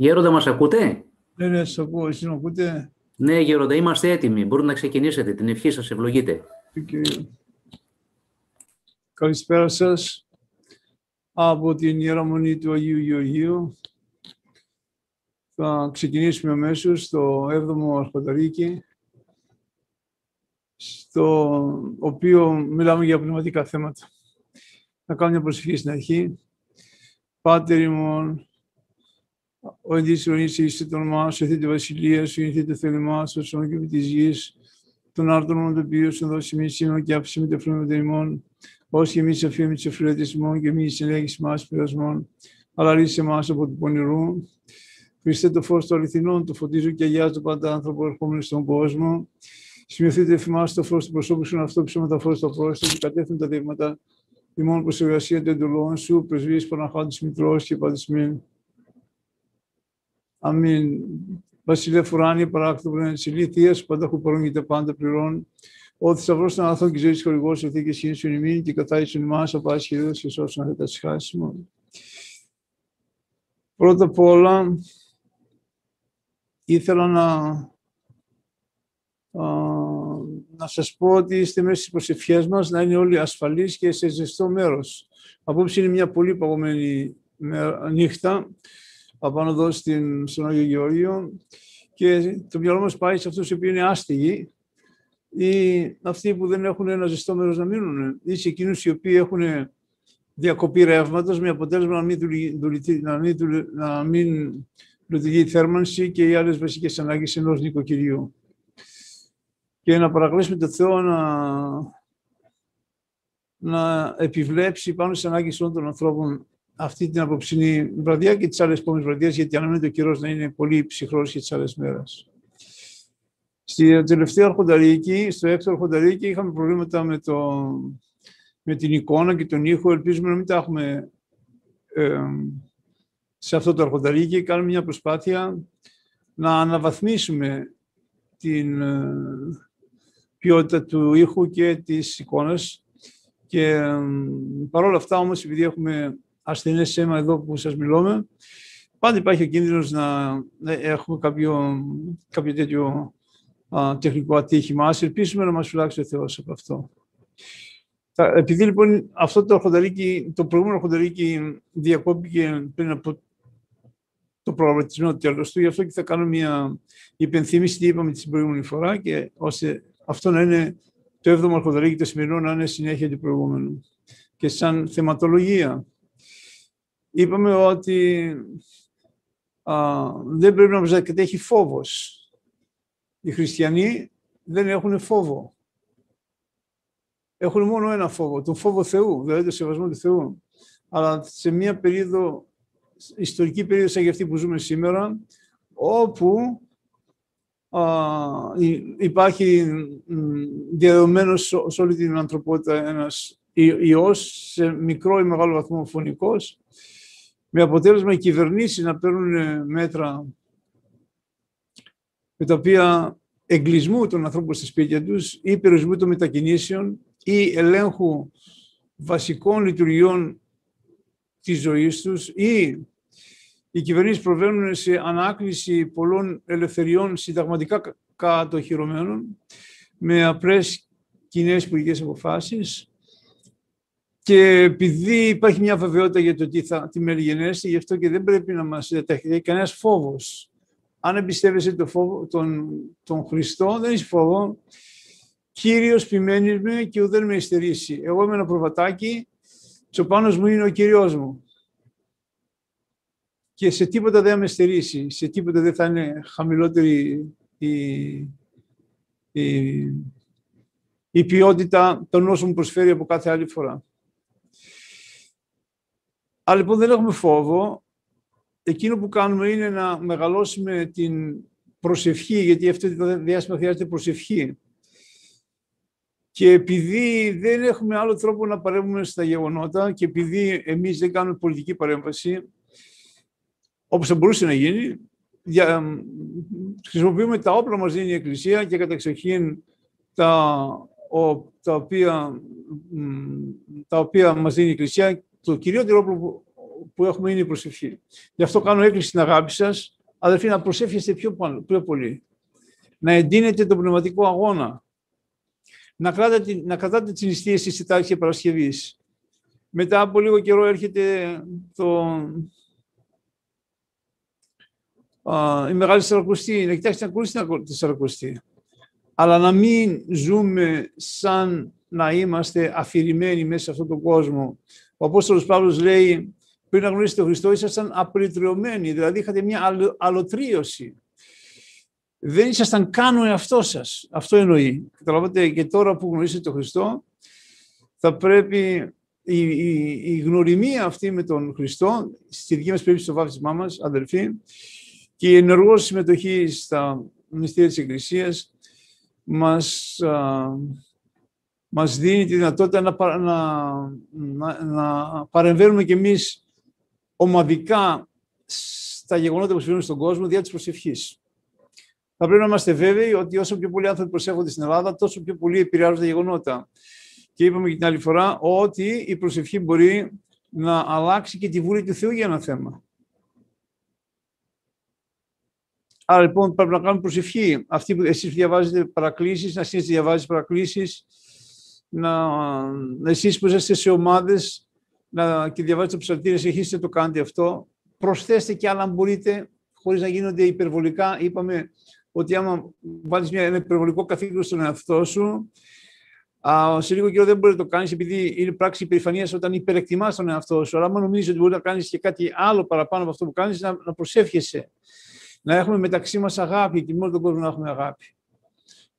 Γέροντα, μας ακούτε; Ναι, ναι, σας ακούω. Εσείς με ακούτε; Ναι, Γέροντα, είμαστε έτοιμοι. Μπορείτε να ξεκινήσετε. Την ευχή σας ευλογείτε. Okay. Καλησπέρα σας από την Ιεραμονή του Αγίου Γεωργίου. Θα ξεκινήσουμε αμέσως στο 7ο Αρχονταρίκη, στο οποίο μιλάμε για πνευματικά θέματα. Να κάνω μια προσοχή στην αρχή. Πάτερ ημών, ο Εντής ουρανής είστε το όνομά σου, εθείτε βασιλείας σου, εθείτε το θέλημά σου, στον και της γης, τον άρτον μόνο το οποίος σου δώσει εμείς σήμερα και άφησε με το φρόνο ημών, ως και εμείς αφήνουμε τις αφιλέτες ημών και εμείς συνέχιση μας πειρασμών, αλλά ρίσε εμάς από του πονηρού. Χριστέ το φως του αληθινών, το φωτίζω και αγιάζει το πάντα άνθρωπο ερχόμενος στον κόσμο. Σημειωθείτε εφημάς το φως του προσώπου σου, αυτό που τα φως του απρόστο και κατέφθουν τα δείγματα ημών προς εργασία των εντολών σου, πρεσβείες Παναχάντης Μητρός και Παντισμήν. Αμήν. Βασιλεία Φουράνη, παράκτο πνεύμα τη ηλίθεια, πάντα έχω παρόν πάντα πληρών. Ο θησαυρός των αγαθών και ζωή χορηγός, ο και σχήν σου ημίν και καθάρισον εμά, από σχεδόν και σώσον αυτά τα σχάσιμα. Πρώτα απ' όλα, ήθελα να, α, να σας πω ότι είστε μέσα στις προσευχές μας, να είναι όλοι ασφαλείς και σε ζεστό μέρος. Απόψε είναι μια πολύ παγωμένη νύχτα απάνω εδώ στην, στον Άγιο Γεώργιο και το μυαλό μας πάει σε αυτούς οι οποίοι είναι άστιγοι ή αυτοί που δεν έχουν ένα ζεστό μέρος να μείνουν ή σε εκείνους οι οποίοι έχουν διακοπή ρεύματος με αποτέλεσμα να μην, δουλει, να μην, να μην λειτουργεί η θέρμανση και οι άλλες βασικές ανάγκες ενός νοικοκυριού. Και να παρακλέσουμε το Θεό να, να επιβλέψει πάνω στις ανάγκες όλων των ανθρώπων αυτή την απόψινή βραδιά και τις άλλες επόμενες βραδιές, γιατί αναμένεται ο καιρός να είναι πολύ ψυχρός και τις άλλες μέρες. Στη τελευταία αρχονταρίκη, στο έκτο αρχονταρίκη, είχαμε προβλήματα με, το, με την εικόνα και τον ήχο. Ελπίζουμε να μην τα έχουμε ε, σε αυτό το αρχονταρίκη. Κάνουμε μια προσπάθεια να αναβαθμίσουμε την ε, ποιότητα του ήχου και της εικόνας. Και ε, παρόλα αυτά όμως, επειδή έχουμε ασθενές αίμα εδώ που σας μιλούμε, πάντα υπάρχει ο κίνδυνος να έχουμε κάποιο, κάποιο τέτοιο α, τεχνικό ατύχημα. Ας ελπίσουμε να μας φυλάξει ο Θεός από αυτό. Επειδή λοιπόν αυτό το, το προηγούμενο αρχονταρίκι διακόπηκε πριν από το προγραμματισμένο τέλος του, γι' αυτό και θα κάνω μια υπενθύμηση τι είπαμε την προηγούμενη φορά και ώστε αυτό να είναι το 7ο αρχονταρίκι το σημερινό να είναι συνέχεια του προηγούμενου. Και σαν θεματολογία είπαμε ότι α, δεν πρέπει να μας έχει φόβος. Οι χριστιανοί δεν έχουν φόβο. Έχουν μόνο ένα φόβο, τον φόβο Θεού, δηλαδή το σεβασμό του Θεού. Αλλά σε μια περίοδο, ιστορική περίοδο σαν αυτή που ζούμε σήμερα, όπου α, υπάρχει διαδομένος σε όλη την ανθρωπότητα ένας ιός, σε μικρό ή μεγάλο βαθμό φωνικός, με αποτέλεσμα οι κυβερνήσεις να παίρνουν ε, μέτρα με τα οποία εγκλισμού των ανθρώπων στη σπίτια τους ή περιορισμού των μετακινήσεων ή ελέγχου βασικών λειτουργιών της ζωής τους ή οι κυβερνήσεις προβαίνουν σε ανάκληση πολλών ελευθεριών συνταγματικά κατοχυρωμένων με απλές κοινές υπουργικές αποφάσεις και επειδή υπάρχει μια βεβαιότητα για το τι, θα, τι μελιγενέστη, γι' αυτό και δεν πρέπει να μας διαταχθεί κανένας φόβος. Αν εμπιστεύεσαι το φόβο, τον, τον Χριστό, δεν έχεις φόβο. Κύριος ποιμένης με και ουδέν με υστερήσει. Εγώ είμαι ένα προβατάκι, τσοπάνος μου είναι ο Κύριος μου. Και σε τίποτα δεν με στερήσει, σε τίποτα δεν θα είναι χαμηλότερη η, η, η ποιότητα των όσων μου προσφέρει από κάθε άλλη φορά. Αλλά λοιπόν δεν έχουμε φόβο. Εκείνο που κάνουμε είναι να μεγαλώσουμε την προσευχή, γιατί αυτό το διάστημα χρειάζεται προσευχή. Και επειδή δεν έχουμε άλλο τρόπο να παρέμβουμε στα γεγονότα και επειδή εμείς δεν κάνουμε πολιτική παρέμβαση, όπως θα μπορούσε να γίνει, χρησιμοποιούμε τα όπλα μας δίνει η Εκκλησία και καταξοχήν τα, τα, οποία, τα οποία μας δίνει η Εκκλησία το κυριότερο όπλο που έχουμε είναι η προσευχή. Γι' αυτό κάνω έκκληση στην αγάπη σας, αδερφοί, να προσεύχεστε πιο, πιο πολύ. Να εντείνετε τον πνευματικό αγώνα. Να κρατάτε, να κρατάτε τις νηστείες της Τετάρτης Παρασκευής. Μετά από λίγο καιρό έρχεται το, α, η Μεγάλη Σαρακοστή. Να κοιτάξετε να ακούσει τη Σαρακοστή. Αλλά να μην ζούμε σαν να είμαστε αφηρημένοι μέσα σε αυτόν τον κόσμο. Ο Απόστολος Παύλος λέει, πριν να γνωρίσετε τον Χριστό, ήσασταν απριτριωμένοι, δηλαδή είχατε μια αλωτρίωση. Δεν ήσασταν καν ο εαυτό σας. Αυτό εννοεί. Καταλαβαίνετε, και τώρα που γνωρίσετε τον Χριστό, θα πρέπει η, η, η γνωριμία αυτή με τον Χριστό, στη δική μας περίπτωση το βάφτισμά μας, αδελφοί, και η ενεργός συμμετοχή στα μυστήρια της Εκκλησίας μας, α, μας δίνει τη δυνατότητα να, να, να, να παρεμβαίνουμε κι εμείς ομαδικά στα γεγονότα που συμβαίνουν στον κόσμο δια της προσευχής. Θα πρέπει να είμαστε βέβαιοι ότι όσο πιο πολλοί άνθρωποι προσέχονται στην Ελλάδα, τόσο πιο πολύ επηρεάζουν τα γεγονότα. Και είπαμε και την άλλη φορά ότι η προσευχή μπορεί να αλλάξει και τη βούλη του Θεού για ένα θέμα. Άρα λοιπόν πρέπει να κάνουμε προσευχή. Αυτοί που εσείς διαβάζετε παρακλήσεις, να συνεχίσετε διαβάζετε παρακλήσεις, να, εσείς που είστε σε ομάδες να, και διαβάζετε το ψαλτήρι, συνεχίστε το κάνετε αυτό. Προσθέστε και άλλα αν μπορείτε, χωρίς να γίνονται υπερβολικά. Είπαμε ότι άμα βάλεις μια, ένα υπερβολικό καθήκον στον εαυτό σου, Α, σε λίγο καιρό δεν μπορεί να το κάνεις επειδή είναι πράξη υπερηφανία όταν υπερεκτιμάς τον εαυτό σου. Αλλά άμα νομίζεις ότι μπορεί να κάνεις και κάτι άλλο παραπάνω από αυτό που κάνεις, να, να προσεύχεσαι. Να έχουμε μεταξύ μας αγάπη και μόνο τον κόσμο να έχουμε αγάπη.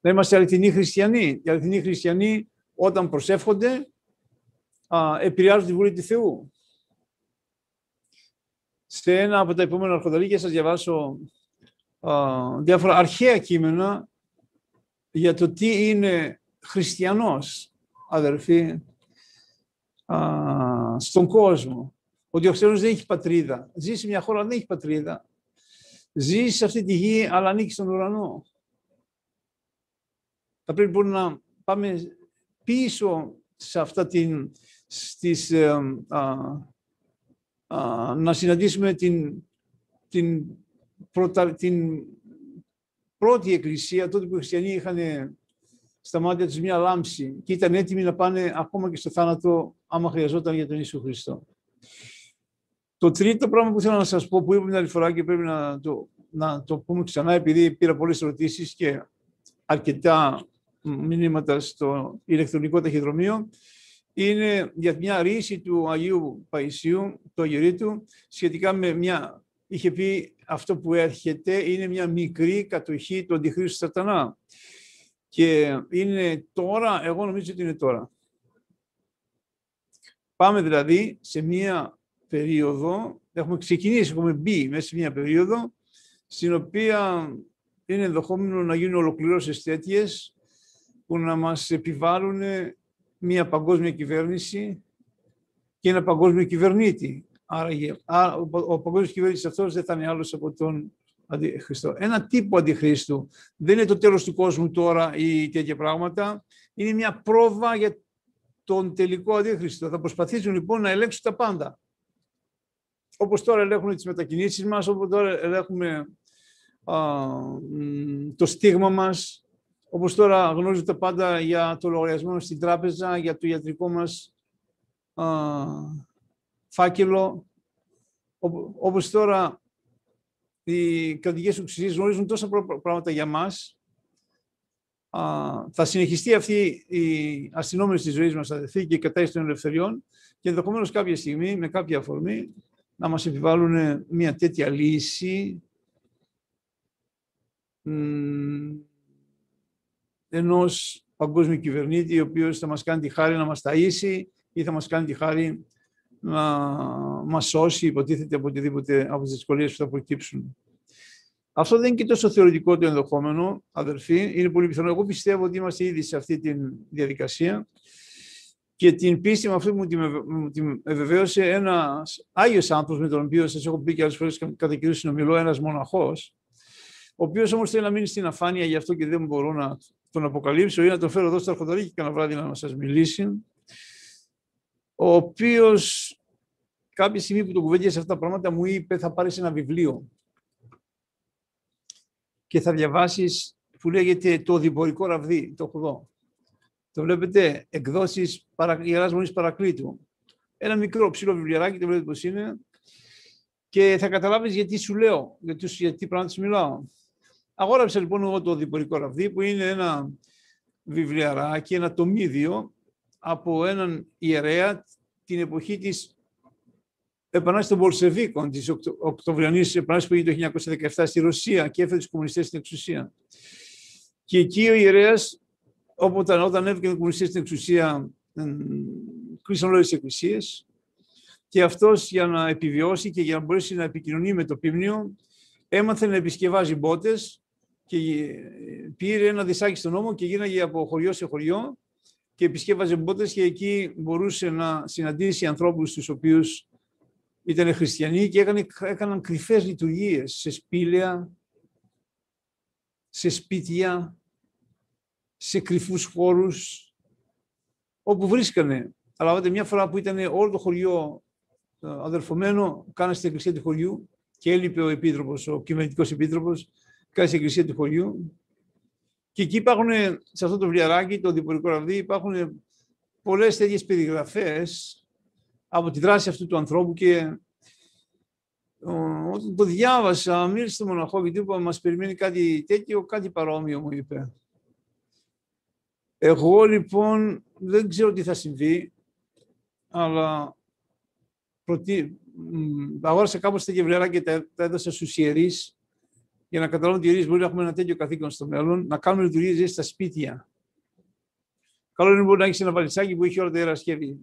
Να είμαστε αληθινοί χριστιανοί. Οι αληθινοί χριστιανοί όταν προσεύχονται α, επηρεάζουν τη βούλη του Θεού. Σε ένα από τα επόμενα αρχονταλίκια σας διαβάσω α, διάφορα αρχαία κείμενα για το τι είναι χριστιανός, αδερφοί, α, στον κόσμο. Ότι ο χριστιανός δεν έχει πατρίδα. Ζει σε μια χώρα, δεν έχει πατρίδα. Ζει σε αυτή τη γη, αλλά ανήκει στον ουρανό. Θα πρέπει λοιπόν να πάμε πίσω σε αυτά την, στις, ε, α, α, να συναντήσουμε την, την, πρωτα, την πρώτη εκκλησία, τότε που οι χριστιανοί είχαν στα μάτια τους μια λάμψη και ήταν έτοιμοι να πάνε ακόμα και στο θάνατο άμα χρειαζόταν για τον Ιησού Χριστό. Το τρίτο πράγμα που θέλω να σας πω, που είπα μια άλλη φορά και πρέπει να το, να το πούμε ξανά, επειδή πήρα πολλές ερωτήσεις και αρκετά μηνύματα στο ηλεκτρονικό ταχυδρομείο, είναι για μια ρίση του Αγίου Παϊσίου, του Αγιορείτου, σχετικά με μια, είχε πει αυτό που έρχεται, είναι μια μικρή κατοχή του Αντιχρίστου Σατανά. Και είναι τώρα, εγώ νομίζω ότι είναι τώρα. Πάμε δηλαδή σε μία περίοδο, έχουμε ξεκινήσει, έχουμε μπει μέσα σε μία περίοδο, στην οποία είναι ενδεχόμενο να γίνουν ολοκληρώσεις τέτοιες, που να μας επιβάλλουν μία παγκόσμια κυβέρνηση και ένα παγκόσμιο κυβερνήτη. Άρα, ο παγκόσμιος κυβέρνητης αυτός δεν θα είναι άλλος από τον Αντιχριστό. Ένα τύπο αντιχρίστου. Δεν είναι το τέλος του κόσμου τώρα ή τέτοια πράγματα. Είναι μια πρόβα για τον τελικό αντίχριστο. Θα προσπαθήσουν λοιπόν να ελέγξουν τα πάντα. Όπως τώρα ελέγχουν τις μετακινήσεις μας, όπως τώρα ελέγχουμε α, το στίγμα μας, όπως τώρα γνωρίζουν τα πάντα για το λογαριασμό στην τράπεζα, για το ιατρικό μας α, φάκελο, όπως τώρα οι κρατικές εξουσίες γνωρίζουν τόσα πράγματα για μας. θα συνεχιστεί αυτή η αστυνόμευση της ζωής μας, αδελφοί, και η κατάσταση των ελευθεριών και ενδεχομένως κάποια στιγμή, με κάποια αφορμή, να μας επιβάλλουν μια τέτοια λύση ενός παγκόσμιου κυβερνήτη, ο οποίος θα μας κάνει τη χάρη να μας ταΐσει ή θα μας κάνει τη χάρη να μας σώσει, υποτίθεται από οτιδήποτε από τις δυσκολίες που θα προκύψουν. Αυτό δεν είναι και τόσο θεωρητικό το ενδεχόμενο, αδερφοί. Είναι πολύ πιθανό. Εγώ πιστεύω ότι είμαστε ήδη σε αυτή τη διαδικασία και την πίστη με αυτή μου την ευεβαίωσε ένας Άγιος άνθρωπος με τον οποίο σας έχω πει και άλλες φορές κατά κυρίω συνομιλώ, ένας μοναχός, ο οποίος όμως θέλει να μείνει στην αφάνεια, γι' αυτό και δεν μπορώ να τον αποκαλύψω ή να τον φέρω εδώ στο αρχονταρί και κανένα βράδυ να σας μιλήσει ο οποίος κάποια στιγμή που το κουβέντιασε αυτά τα πράγματα μου είπε θα πάρεις ένα βιβλίο και θα διαβάσεις που λέγεται το διπορικό ραβδί, το έχω εδώ. Το βλέπετε, εκδόσεις παρα, Ιεράς Μονής Παρακλήτου. Ένα μικρό ψηλό βιβλιαράκι, το βλέπετε πώς είναι. Και θα καταλάβεις γιατί σου λέω, γιατί, γιατί πράγματα σου μιλάω. Αγόραψα λοιπόν εγώ το διπορικό ραβδί που είναι ένα βιβλιαράκι, ένα τομίδιο από έναν ιερέα την εποχή της Επανάστασης των Πολσεβίκων, της Οκτωβριανής Επανάστασης που έγινε το 1917 στη Ρωσία και έφερε τους κομμουνιστές στην εξουσία. Και εκεί ο ιερέας, όταν, όταν έβγαινε οι κομμουνιστές στην εξουσία, κλείσαν όλες τις εκκλησίες και αυτός για να επιβιώσει και για να μπορέσει να επικοινωνεί με το πίμνιο, έμαθε να επισκευάζει μπότες και πήρε ένα δισάκι στον νόμο και γίναγε από χωριό σε χωριό και επισκεύαζε μπότες και εκεί μπορούσε να συναντήσει ανθρώπους τους οποίους ήταν χριστιανοί και έκανε, έκαναν κρυφές λειτουργίες σε σπήλαια, σε σπίτια, σε κρυφούς χώρους, όπου βρίσκανε. Αλλά μια φορά που ήταν όλο το χωριό ε, αδερφωμένο, κάνανε στην εκκλησία του χωριού και έλειπε ο επίτροπος, ο κυβερνητικός επίτροπος, κάνει στην εκκλησία του χωριού. Και εκεί υπάρχουν, σε αυτό το βιβλιαράκι, το διπορικό ραβδί, υπάρχουν πολλές τέτοιες περιγραφές από τη δράση αυτού του ανθρώπου και όταν το διάβασα, μίλησε στο μοναχό και του είπα, μας περιμένει κάτι τέτοιο, κάτι παρόμοιο μου είπε. Εγώ λοιπόν δεν ξέρω τι θα συμβεί, αλλά προτι... αγόρασα κάπως τέτοια βιβλία και τα, τα έδωσα στους ιερείς για να καταλάβουν ότι οι ιερείς μπορεί να έχουμε ένα τέτοιο καθήκον στο μέλλον, να κάνουμε λειτουργίες στα σπίτια. Καλό είναι μπορεί να έχεις ένα βαλιτσάκι που έχει όλα τα ιερασκεύη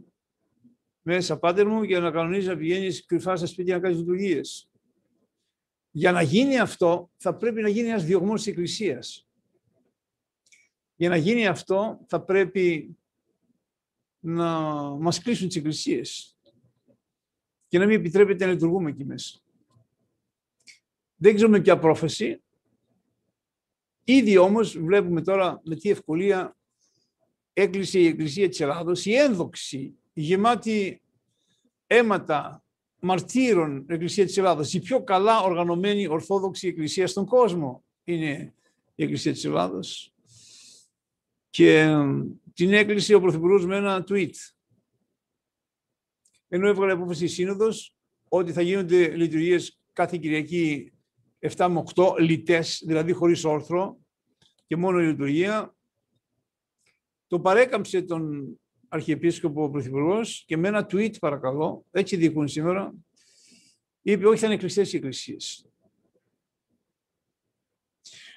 μέσα, πάτερ μου, για να κανονίζεις να πηγαίνεις κρυφά στα σπίτια να κάνεις λειτουργίες. Για να γίνει αυτό, θα πρέπει να γίνει ένας διωγμός της Εκκλησίας. Για να γίνει αυτό, θα πρέπει να μας κλείσουν τις εκκλησίες και να μην επιτρέπεται να λειτουργούμε εκεί μέσα. Δεν ξέρουμε ποια πρόφαση. Ήδη όμως βλέπουμε τώρα με τι ευκολία έκλεισε η Εκκλησία της Ελλάδος, η ένδοξη γεμάτη αίματα μαρτύρων Εκκλησία της Ελλάδας. Η πιο καλά οργανωμένη Ορθόδοξη Εκκλησία στον κόσμο είναι η Εκκλησία της Ελλάδος. Και την έκλεισε ο Πρωθυπουργός με ένα tweet. Ενώ έβγαλε απόφαση η Σύνοδος ότι θα γίνονται λειτουργίες κάθε Κυριακή 7 με 8 λιτές, δηλαδή χωρίς όρθρο και μόνο η λειτουργία. Το παρέκαμψε τον Αρχιεπίσκοπο Πρωθυπουργός και με ένα tweet, παρακαλώ, έτσι διοικούν σήμερα, είπε: Όχι, θα είναι κλειστέ οι εκκλησίες.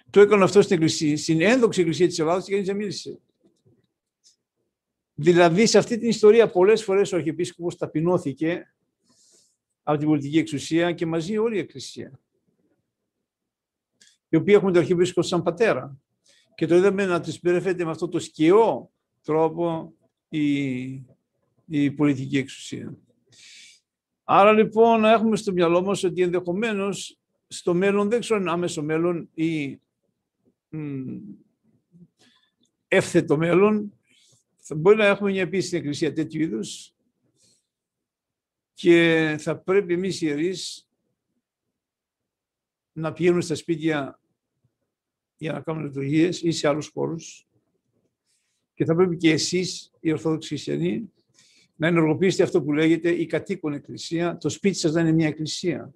Το έκανε αυτό στην, εκκλησία, στην ένδοξη εκκλησία της Ελλάδα και δεν μίλησε. Δηλαδή, σε αυτή την ιστορία, πολλές φορές ο Αρχιεπίσκοπος ταπεινώθηκε από την πολιτική εξουσία και μαζί όλη η Εκκλησία. Οι οποίοι έχουν τον Αρχιεπίσκοπο σαν πατέρα. Και το είδαμε να του συμπεριφέρεται με αυτό το σκιό τρόπο η, η πολιτική εξουσία. Άρα λοιπόν έχουμε στο μυαλό μας ότι ενδεχομένως στο μέλλον, δεν ξέρω αν άμεσο μέλλον ή μ, εύθετο μέλλον, θα μπορεί να έχουμε μια επίσημη εκκλησία τέτοιου είδους και θα πρέπει εμείς οι ιερείς να πηγαίνουμε στα σπίτια για να κάνουμε λειτουργίες ή σε άλλους χώρους και θα πρέπει και εσείς, οι Ορθόδοξοι Χριστιανοί, να ενεργοποιήσετε αυτό που λέγεται η κατοίκον εκκλησία. Το σπίτι σας δεν είναι μια εκκλησία.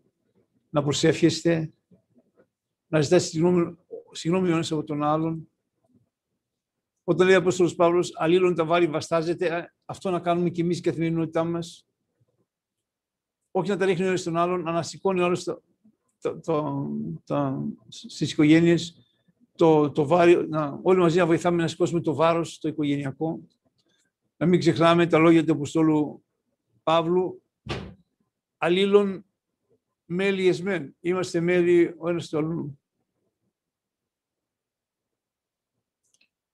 Να προσεύχεστε, να ζητάτε συγγνώμη, συγγνώμη ο από τον άλλον. Όταν λέει ο Απόστολος Παύλος, αλλήλων τα βάρη βαστάζεται, αυτό να κάνουμε και εμείς η καθημερινότητά μας. Όχι να τα ρίχνει ο στον άλλον, να σηκώνει όλο το, το, το, το, στις οικογένειες το, το βάρη, να, όλοι μαζί να βοηθάμε να σηκώσουμε το βάρος το οικογενειακό. Να μην ξεχνάμε τα λόγια του Αποστόλου Παύλου, αλλήλων μέλη εσμέν. Είμαστε μέλη ο ένας του αλλού.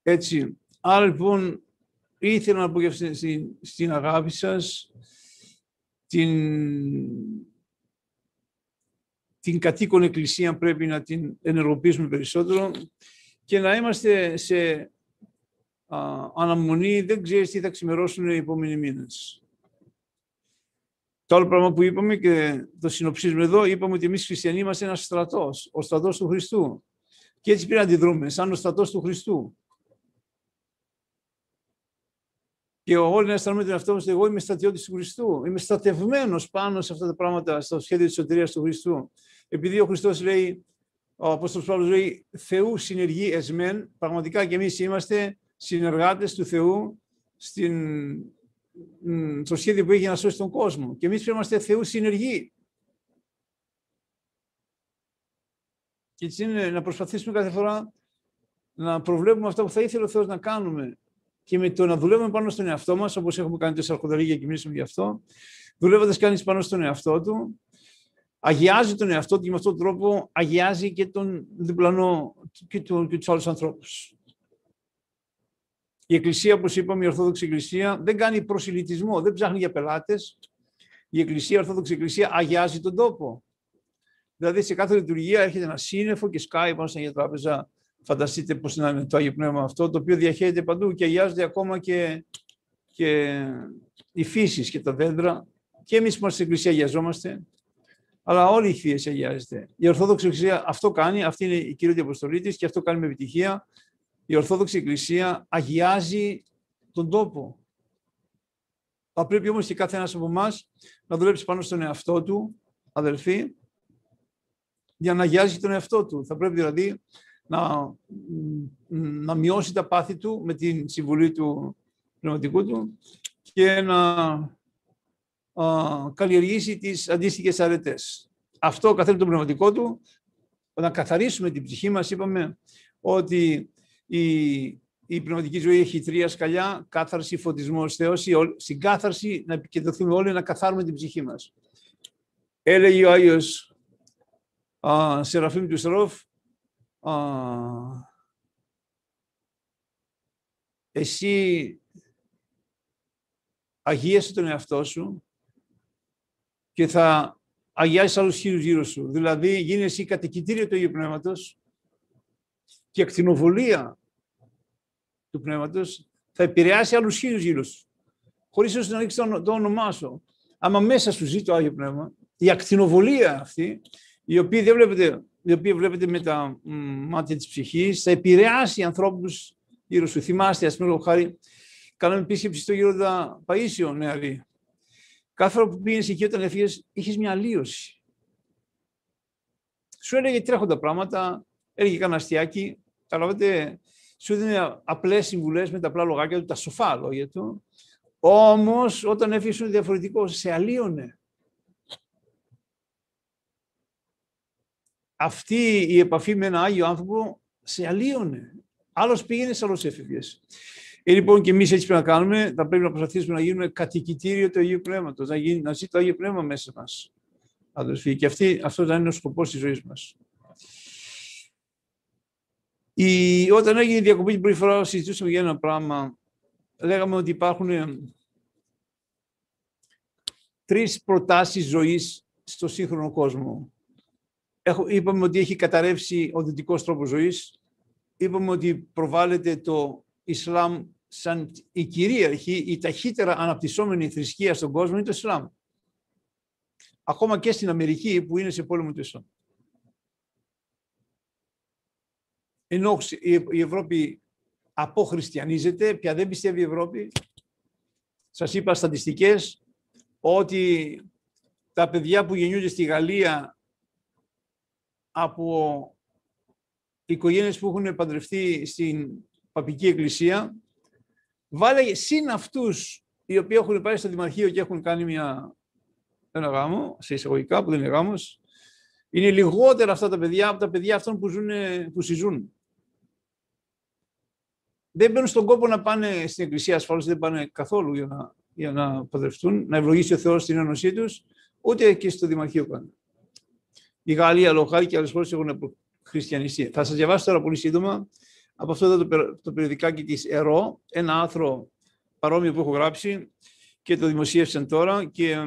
Έτσι. Άρα λοιπόν ήθελα να πω για στην, στην αγάπη σας την την κατοίκον εκκλησία πρέπει να την ενεργοποιήσουμε περισσότερο και να είμαστε σε αναμονή, δεν ξέρεις τι θα ξημερώσουν οι επόμενοι μήνες. Το άλλο πράγμα που είπαμε και το συνοψίζουμε εδώ, είπαμε ότι εμείς χριστιανοί είμαστε ένας στρατός, ο στρατός του Χριστού. Και έτσι πρέπει να αντιδρούμε, σαν ο στρατός του Χριστού. Και όλοι να αισθανόμαι τον εαυτό μου εγώ είμαι στρατιώτης του Χριστού. Είμαι στρατευμένος πάνω σε αυτά τα πράγματα, στο σχέδιο της σωτηρίας του Χριστού. Επειδή ο Χριστός λέει, ο Απόστολος Παύλος λέει, Θεού συνεργεί εσμέν, πραγματικά και εμείς είμαστε συνεργάτες του Θεού στην, στο σχέδιο που έχει να σώσει τον κόσμο. Και εμείς πρέπει να είμαστε Θεού συνεργοί. Και έτσι είναι να προσπαθήσουμε κάθε φορά να προβλέπουμε αυτά που θα ήθελε ο Θεός να κάνουμε και με το να δουλεύουμε πάνω στον εαυτό μας, όπως έχουμε κάνει τέσσερα αρχονταρίγια και μιλήσουμε γι' αυτό, δουλεύοντας κανείς πάνω στον εαυτό του, αγιάζει τον εαυτό του και με αυτόν τον τρόπο αγιάζει και τον διπλανό και, του, και τους άλλους ανθρώπους. Η Εκκλησία, όπως είπαμε, η Ορθόδοξη Εκκλησία δεν κάνει προσιλητισμό, δεν ψάχνει για πελάτες. Η Εκκλησία, η Ορθόδοξη Εκκλησία αγιάζει τον τόπο. Δηλαδή σε κάθε λειτουργία έρχεται ένα σύννεφο και σκάει πάνω στην τράπεζα Φανταστείτε πώς να είναι το Άγιο Πνεύμα αυτό, το οποίο διαχέεται παντού και αγιάζεται ακόμα και, και οι φύσεις και τα δέντρα. Και εμείς που είμαστε στην Εκκλησία αγιαζόμαστε, αλλά όλοι οι θείες αγιάζεται. Η Ορθόδοξη Εκκλησία αυτό κάνει, αυτή είναι η κυρία αποστολή της και αυτό κάνει με επιτυχία. Η Ορθόδοξη Εκκλησία αγιάζει τον τόπο. Θα πρέπει όμως και κάθε ένας από εμάς να δουλέψει πάνω στον εαυτό του, αδελφοί, για να αγιάζει τον εαυτό του. Θα πρέπει δηλαδή να, να μειώσει τα πάθη του με την συμβουλή του πνευματικού του και να α, καλλιεργήσει τις αντίστοιχες αρετές. Αυτό καθένα το πνευματικό του, να καθαρίσουμε την ψυχή μας, είπαμε ότι η, η πνευματική ζωή έχει τρία σκαλιά, κάθαρση, φωτισμός, θέωση, στην κάθαρση να επικεντρωθούμε όλοι να καθάρουμε την ψυχή μας. Έλεγε ο Άγιος α, Σεραφείμ του Στρόφ, εσύ αγίασε τον εαυτό σου και θα αγιάσεις άλλους χείρους γύρω σου. Δηλαδή, γίνει εσύ κατοικητήριο του Αγίου Πνεύματος και ακτινοβολία του Πνεύματος θα επηρεάσει άλλους χείρους γύρω σου. Χωρίς όσο να ρίξεις το, το όνομά σου. Άμα μέσα σου ζει το Άγιο Πνεύμα, η ακτινοβολία αυτή, η οποία δεν βλέπετε η οποία βλέπετε με τα μάτια της ψυχής, θα επηρεάσει ανθρώπους γύρω σου. Θυμάστε, ας πούμε, χάρη, κάναμε επίσκεψη στο Γέροντα Παΐσιο, νεαρή. Κάθε φορά που πήγαινες εκεί όταν έφυγες, είχες μια αλλίωση. Σου έλεγε τρέχοντα πράγματα, έλεγε κανένα αστιάκι, καταλαβαίνετε, σου έδινε απλές συμβουλές με τα απλά λογάκια του, τα σοφά λόγια του. Όμως, όταν έφυγες, είναι διαφορετικό, σε αλλίωνε. αυτή η επαφή με ένα Άγιο άνθρωπο σε αλλίωνε. Άλλος πήγαινε, άλλος έφευγε. Ε, λοιπόν, και εμείς έτσι πρέπει να κάνουμε. Θα πρέπει να προσπαθήσουμε να γίνουμε κατοικητήριο του Αγίου Πνεύματος, να, γίνει, να ζει το Άγιο Πνεύμα μέσα μας. Αδελφοί, και αυτή, αυτός θα είναι ο σκοπός της ζωής μας. Η, όταν έγινε η διακοπή την πρώτη φορά, συζητούσαμε για ένα πράγμα. Λέγαμε ότι υπάρχουν τρεις προτάσεις ζωής στο σύγχρονο κόσμο είπαμε ότι έχει καταρρεύσει ο δυτικός τρόπος ζωής. Είπαμε ότι προβάλλεται το Ισλάμ σαν η κυρίαρχη, η ταχύτερα αναπτυσσόμενη θρησκεία στον κόσμο είναι το Ισλάμ. Ακόμα και στην Αμερική που είναι σε πόλεμο του Ισλάμ. Ενώ η Ευρώπη αποχριστιανίζεται, πια δεν πιστεύει η Ευρώπη. Σας είπα στατιστικές ότι τα παιδιά που γεννιούνται στη Γαλλία από οικογένειες που έχουν παντρευτεί στην παπική εκκλησία, βάλε συν αυτούς οι οποίοι έχουν πάει στο Δημαρχείο και έχουν κάνει μια, ένα γάμο, σε εισαγωγικά που δεν είναι γάμος, είναι λιγότερα αυτά τα παιδιά από τα παιδιά αυτών που, ζουν, που συζούν. Δεν μπαίνουν στον κόπο να πάνε στην εκκλησία, ασφαλώς δεν πάνε καθόλου για να, για να παντρευτούν, να ευλογήσει ο Θεός την ένωσή τους, ούτε και στο Δημαρχείο πάνε η Γαλλία, Λοχάρη και άλλες χώρες έχουν χριστιανιστεί. Θα σας διαβάσω τώρα πολύ σύντομα από αυτό εδώ το, το περιοδικάκι της ΕΡΟ, ένα άρθρο παρόμοιο που έχω γράψει και το δημοσίευσαν τώρα και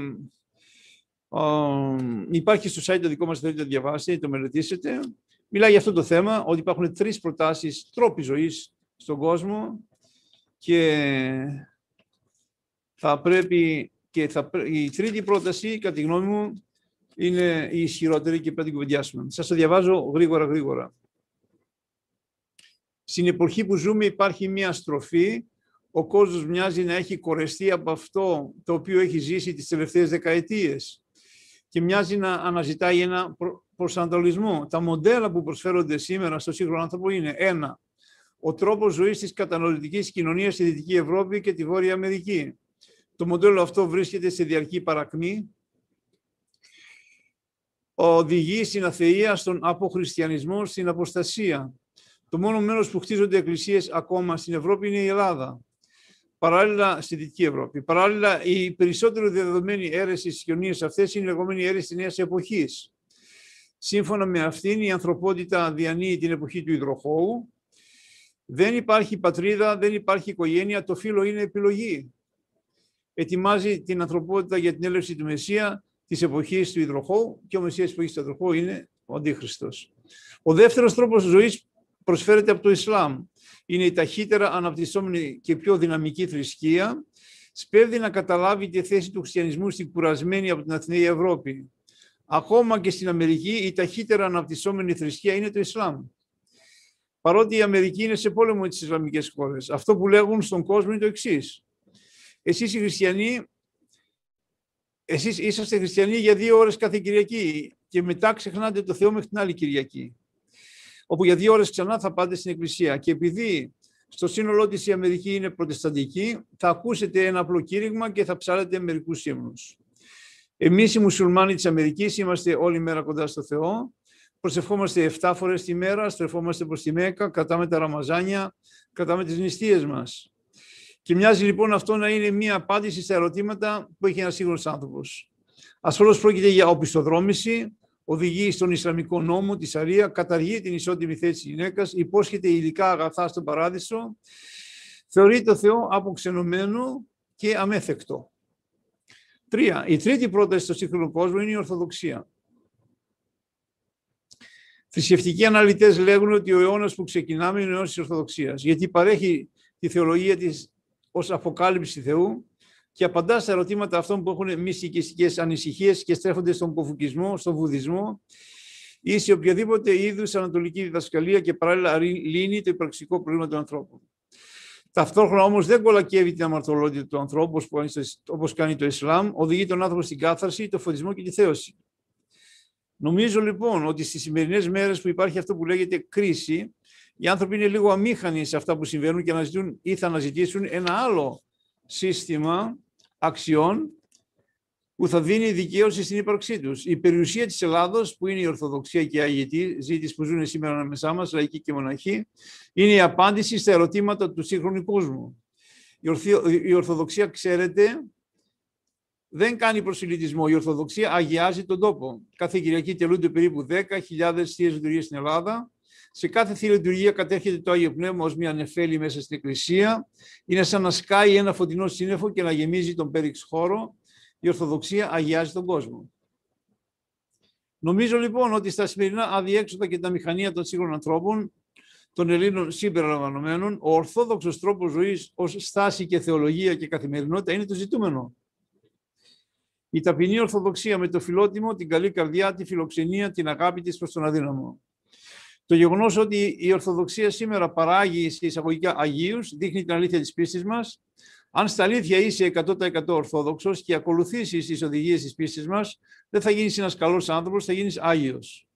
υπάρχει στο site το δικό μας, θέλετε να διαβάσετε, το μελετήσετε. Μιλάει για αυτό το θέμα, ότι υπάρχουν τρεις προτάσεις τρόποι ζωής στον κόσμο και θα πρέπει Και θα, η τρίτη πρόταση, κατά τη γνώμη μου, είναι η ισχυρότερη και πρέπει να την κουβεντιάσουμε. Σας το διαβάζω γρήγορα γρήγορα. Στην εποχή που ζούμε υπάρχει μια στροφή. Ο κόσμος μοιάζει να έχει κορεστεί από αυτό το οποίο έχει ζήσει τις τελευταίες δεκαετίες και μοιάζει να αναζητάει ένα προσανατολισμό. Τα μοντέλα που προσφέρονται σήμερα στο σύγχρονο άνθρωπο είναι ένα, ο τρόπος ζωής της κατανοητικής κοινωνίας στη Δυτική Ευρώπη και τη Βόρεια Αμερική. Το μοντέλο αυτό βρίσκεται σε διαρκή παρακμή, οδηγεί στην αθεία, στον αποχριστιανισμό, στην αποστασία. Το μόνο μέρος που χτίζονται εκκλησίες ακόμα στην Ευρώπη είναι η Ελλάδα. Παράλληλα, στη Δυτική Ευρώπη. Παράλληλα, η περισσότερο διαδεδομένη αίρεση στις κοινωνίε αυτές είναι η λεγόμενη αίρεση της νέας εποχής. Σύμφωνα με αυτήν, η ανθρωπότητα διανύει την εποχή του υδροχώου. Δεν υπάρχει πατρίδα, δεν υπάρχει οικογένεια, το φύλλο είναι επιλογή. Ετοιμάζει την ανθρωπότητα για την έλευση του Μεσσία της εποχής του υδροχώου και ο Μεσσίας της εποχής του υδροχώου είναι ο Αντίχριστος. Ο δεύτερος τρόπος ζωής προσφέρεται από το Ισλάμ. Είναι η ταχύτερα αναπτυσσόμενη και πιο δυναμική θρησκεία. Σπέβδει να καταλάβει τη θέση του χριστιανισμού στην κουρασμένη από την Αθηναία Ευρώπη. Ακόμα και στην Αμερική η ταχύτερα αναπτυσσόμενη θρησκεία είναι το Ισλάμ. Παρότι η Αμερική είναι σε πόλεμο με τις Ισλαμικές χώρες. Αυτό που λέγουν στον κόσμο είναι το εξής. Εσείς οι χριστιανοί, εσείς είσαστε χριστιανοί για δύο ώρες κάθε Κυριακή και μετά ξεχνάτε το Θεό μέχρι την άλλη Κυριακή όπου για δύο ώρες ξανά θα πάτε στην Εκκλησία. Και επειδή στο σύνολό της η Αμερική είναι προτεσταντική, θα ακούσετε ένα απλό κήρυγμα και θα ψάρετε μερικούς ύμνους. Εμείς οι μουσουλμάνοι της Αμερικής είμαστε όλη μέρα κοντά στο Θεό, προσευχόμαστε 7 φορές τη μέρα, στρεφόμαστε προς τη Μέκα, κρατάμε τα ραμαζάνια, κρατάμε τις νηστείες μας. Και μοιάζει λοιπόν αυτό να είναι μία απάντηση στα ερωτήματα που έχει ένας σύγχρονος άνθρωπος. Ασφαλώς πρόκειται για οπισθοδρόμηση, οδηγεί στον Ισλαμικό νόμο, τη Σαρία, καταργεί την ισότιμη θέση της γυναίκας, υπόσχεται υλικά αγαθά στον παράδεισο, θεωρεί το Θεό αποξενωμένο και αμέθεκτο. Τρία. Η τρίτη πρόταση στο σύγχρονο κόσμο είναι η Ορθοδοξία. Θρησκευτικοί αναλυτές λέγουν ότι ο αιώνας που ξεκινάμε είναι ο αιώνας της Ορθοδοξίας, γιατί παρέχει τη θεολογία της ως αποκάλυψη Θεού, και απαντά στα ερωτήματα αυτών που έχουν μυστικιστικές ανησυχίες και στρέφονται στον κοφουκισμό, στον βουδισμό ή σε οποιαδήποτε είδους ανατολική διδασκαλία και παράλληλα λύνει το υπαρξικό πρόβλημα των ανθρώπων. Ταυτόχρονα όμως δεν κολακεύει την αμαρτωλότητα του ανθρώπου όπως κάνει το Ισλάμ, οδηγεί τον άνθρωπο στην κάθαρση, το φωτισμό και τη θέωση. Νομίζω λοιπόν ότι στις σημερινές μέρες που υπάρχει αυτό που λέγεται κρίση, οι άνθρωποι είναι λίγο αμήχανοι σε αυτά που συμβαίνουν και αναζητούν ή θα αναζητήσουν ένα άλλο σύστημα αξιών που θα δίνει δικαίωση στην ύπαρξή τους. Η περιουσία της Ελλάδος, που είναι η Ορθοδοξία και οι Αγιετοί, ζήτης που ζουν σήμερα ανάμεσά μας, λαϊκοί και μοναχοί, είναι η απάντηση στα ερωτήματα του σύγχρονου κόσμου. Η Ορθοδοξία, ξέρετε, δεν κάνει προσιλητισμό. Η Ορθοδοξία αγιάζει τον τόπο. Κάθε Κυριακή τελούνται περίπου 10.000 θείες λειτουργίες στην Ελλάδα σε κάθε θεία λειτουργία κατέρχεται το Άγιο Πνεύμα ως μια νεφέλη μέσα στην Εκκλησία. Είναι σαν να σκάει ένα φωτεινό σύννεφο και να γεμίζει τον πέριξ χώρο. Η Ορθοδοξία αγιάζει τον κόσμο. Νομίζω λοιπόν ότι στα σημερινά αδιέξοδα και τα μηχανία των σύγχρονων ανθρώπων, των Ελλήνων συμπεριλαμβανομένων, ο ορθόδοξος τρόπος ζωής ως στάση και θεολογία και καθημερινότητα είναι το ζητούμενο. Η ταπεινή Ορθοδοξία με το φιλότιμο, την καλή καρδιά, τη φιλοξενία, την αγάπη της προς τον αδύναμο. Το γεγονός ότι η Ορθοδοξία σήμερα παράγει σε εισαγωγικά Αγίους δείχνει την αλήθεια της πίστης μας. Αν στα αλήθεια είσαι 100% Ορθόδοξος και ακολουθήσεις τις οδηγίες της πίστης μας, δεν θα γίνεις ένας καλός άνθρωπος, θα γίνεις Άγιος.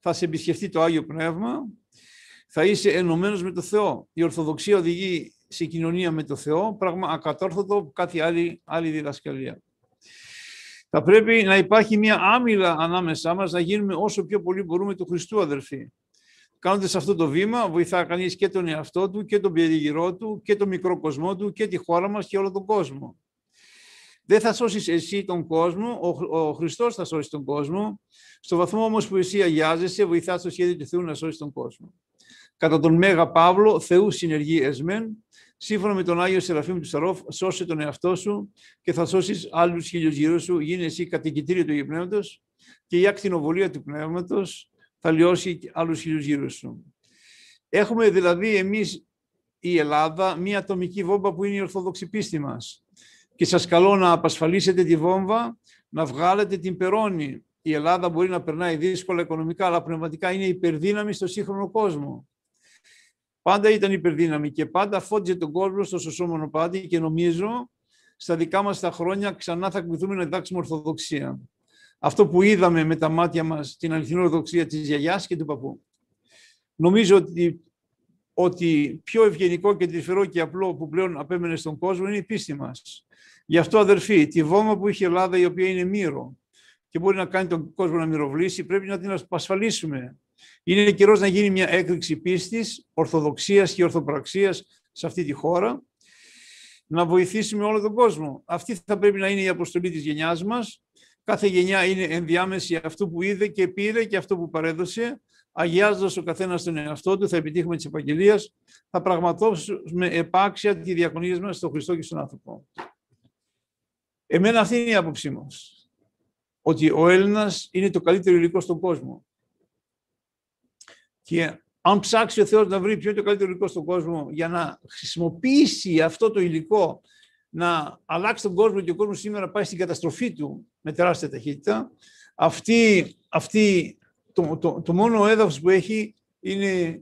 Θα σε επισκεφτεί το Άγιο Πνεύμα, θα είσαι ενωμένος με το Θεό. Η Ορθοδοξία οδηγεί σε κοινωνία με το Θεό, πράγμα ακατόρθωτο από κάθε άλλη, άλλη διδασκαλία. Θα πρέπει να υπάρχει μια άμυλα ανάμεσά μας, να γίνουμε όσο πιο πολύ μπορούμε του Χριστού αδερφοί. Κάνοντας αυτό το βήμα, βοηθά κανείς και τον εαυτό του και τον περιγυρό του και τον μικρό κοσμό του και τη χώρα μας και όλο τον κόσμο. Δεν θα σώσεις εσύ τον κόσμο, ο, ο Χριστός θα σώσει τον κόσμο. Στο βαθμό όμως που εσύ αγιάζεσαι, βοηθάς το σχέδιο του Θεού να σώσει τον κόσμο. Κατά τον Μέγα Παύλο, Θεού συνεργεί εσμέν, σύμφωνα με τον Άγιο Σεραφείμ του Σαρόφ, σώσε τον εαυτό σου και θα σώσεις άλλους χίλιους γύρω σου, γίνει εσύ κατοικητήριο του Πνεύματο και η ακτινοβολία του πνεύματος θα λιώσει άλλους χιλιού γύρω σου. Έχουμε δηλαδή εμείς η Ελλάδα μία ατομική βόμβα που είναι η ορθόδοξη πίστη μας. και σας καλώ να απασφαλίσετε τη βόμβα, να βγάλετε την περώνη. Η Ελλάδα μπορεί να περνάει δύσκολα οικονομικά, αλλά πνευματικά είναι υπερδύναμη στο σύγχρονο κόσμο. Πάντα ήταν υπερδύναμη και πάντα φώτιζε τον κόσμο στο σωσό μονοπάτι και νομίζω στα δικά μας τα χρόνια ξανά θα κληθούμε να διδάξουμε Ορθοδοξία. Αυτό που είδαμε με τα μάτια μας, την αληθινή Ορθοδοξία της γιαγιάς και του παππού. Νομίζω ότι, ότι πιο ευγενικό και τρυφερό και απλό που πλέον απέμενε στον κόσμο είναι η πίστη μας. Γι' αυτό, αδερφοί, τη βόμβα που έχει η Ελλάδα, η οποία είναι μύρο και μπορεί να κάνει τον κόσμο να μυροβλήσει, πρέπει να την ασφαλίσουμε. Είναι καιρός να γίνει μια έκρηξη πίστης, ορθοδοξίας και ορθοπραξίας σε αυτή τη χώρα, να βοηθήσουμε όλο τον κόσμο. Αυτή θα πρέπει να είναι η αποστολή της γενιάς μας. Κάθε γενιά είναι ενδιάμεση αυτού που είδε και πήρε και αυτό που παρέδωσε. Αγιάζοντας ο καθένας τον εαυτό του, θα επιτύχουμε τη επαγγελία, θα πραγματώσουμε επάξια τη διακονία μας στον Χριστό και στον άνθρωπο. Εμένα αυτή είναι η άποψή μας. Ότι ο Έλληνας είναι το καλύτερο υλικό στον κόσμο. Και αν ψάξει ο Θεός να βρει ποιο είναι το καλύτερο υλικό στον κόσμο για να χρησιμοποιήσει αυτό το υλικό να αλλάξει τον κόσμο και ο κόσμος σήμερα πάει στην καταστροφή του με τεράστια ταχύτητα, αυτή, αυτή το, το, το μόνο έδαφος που έχει είναι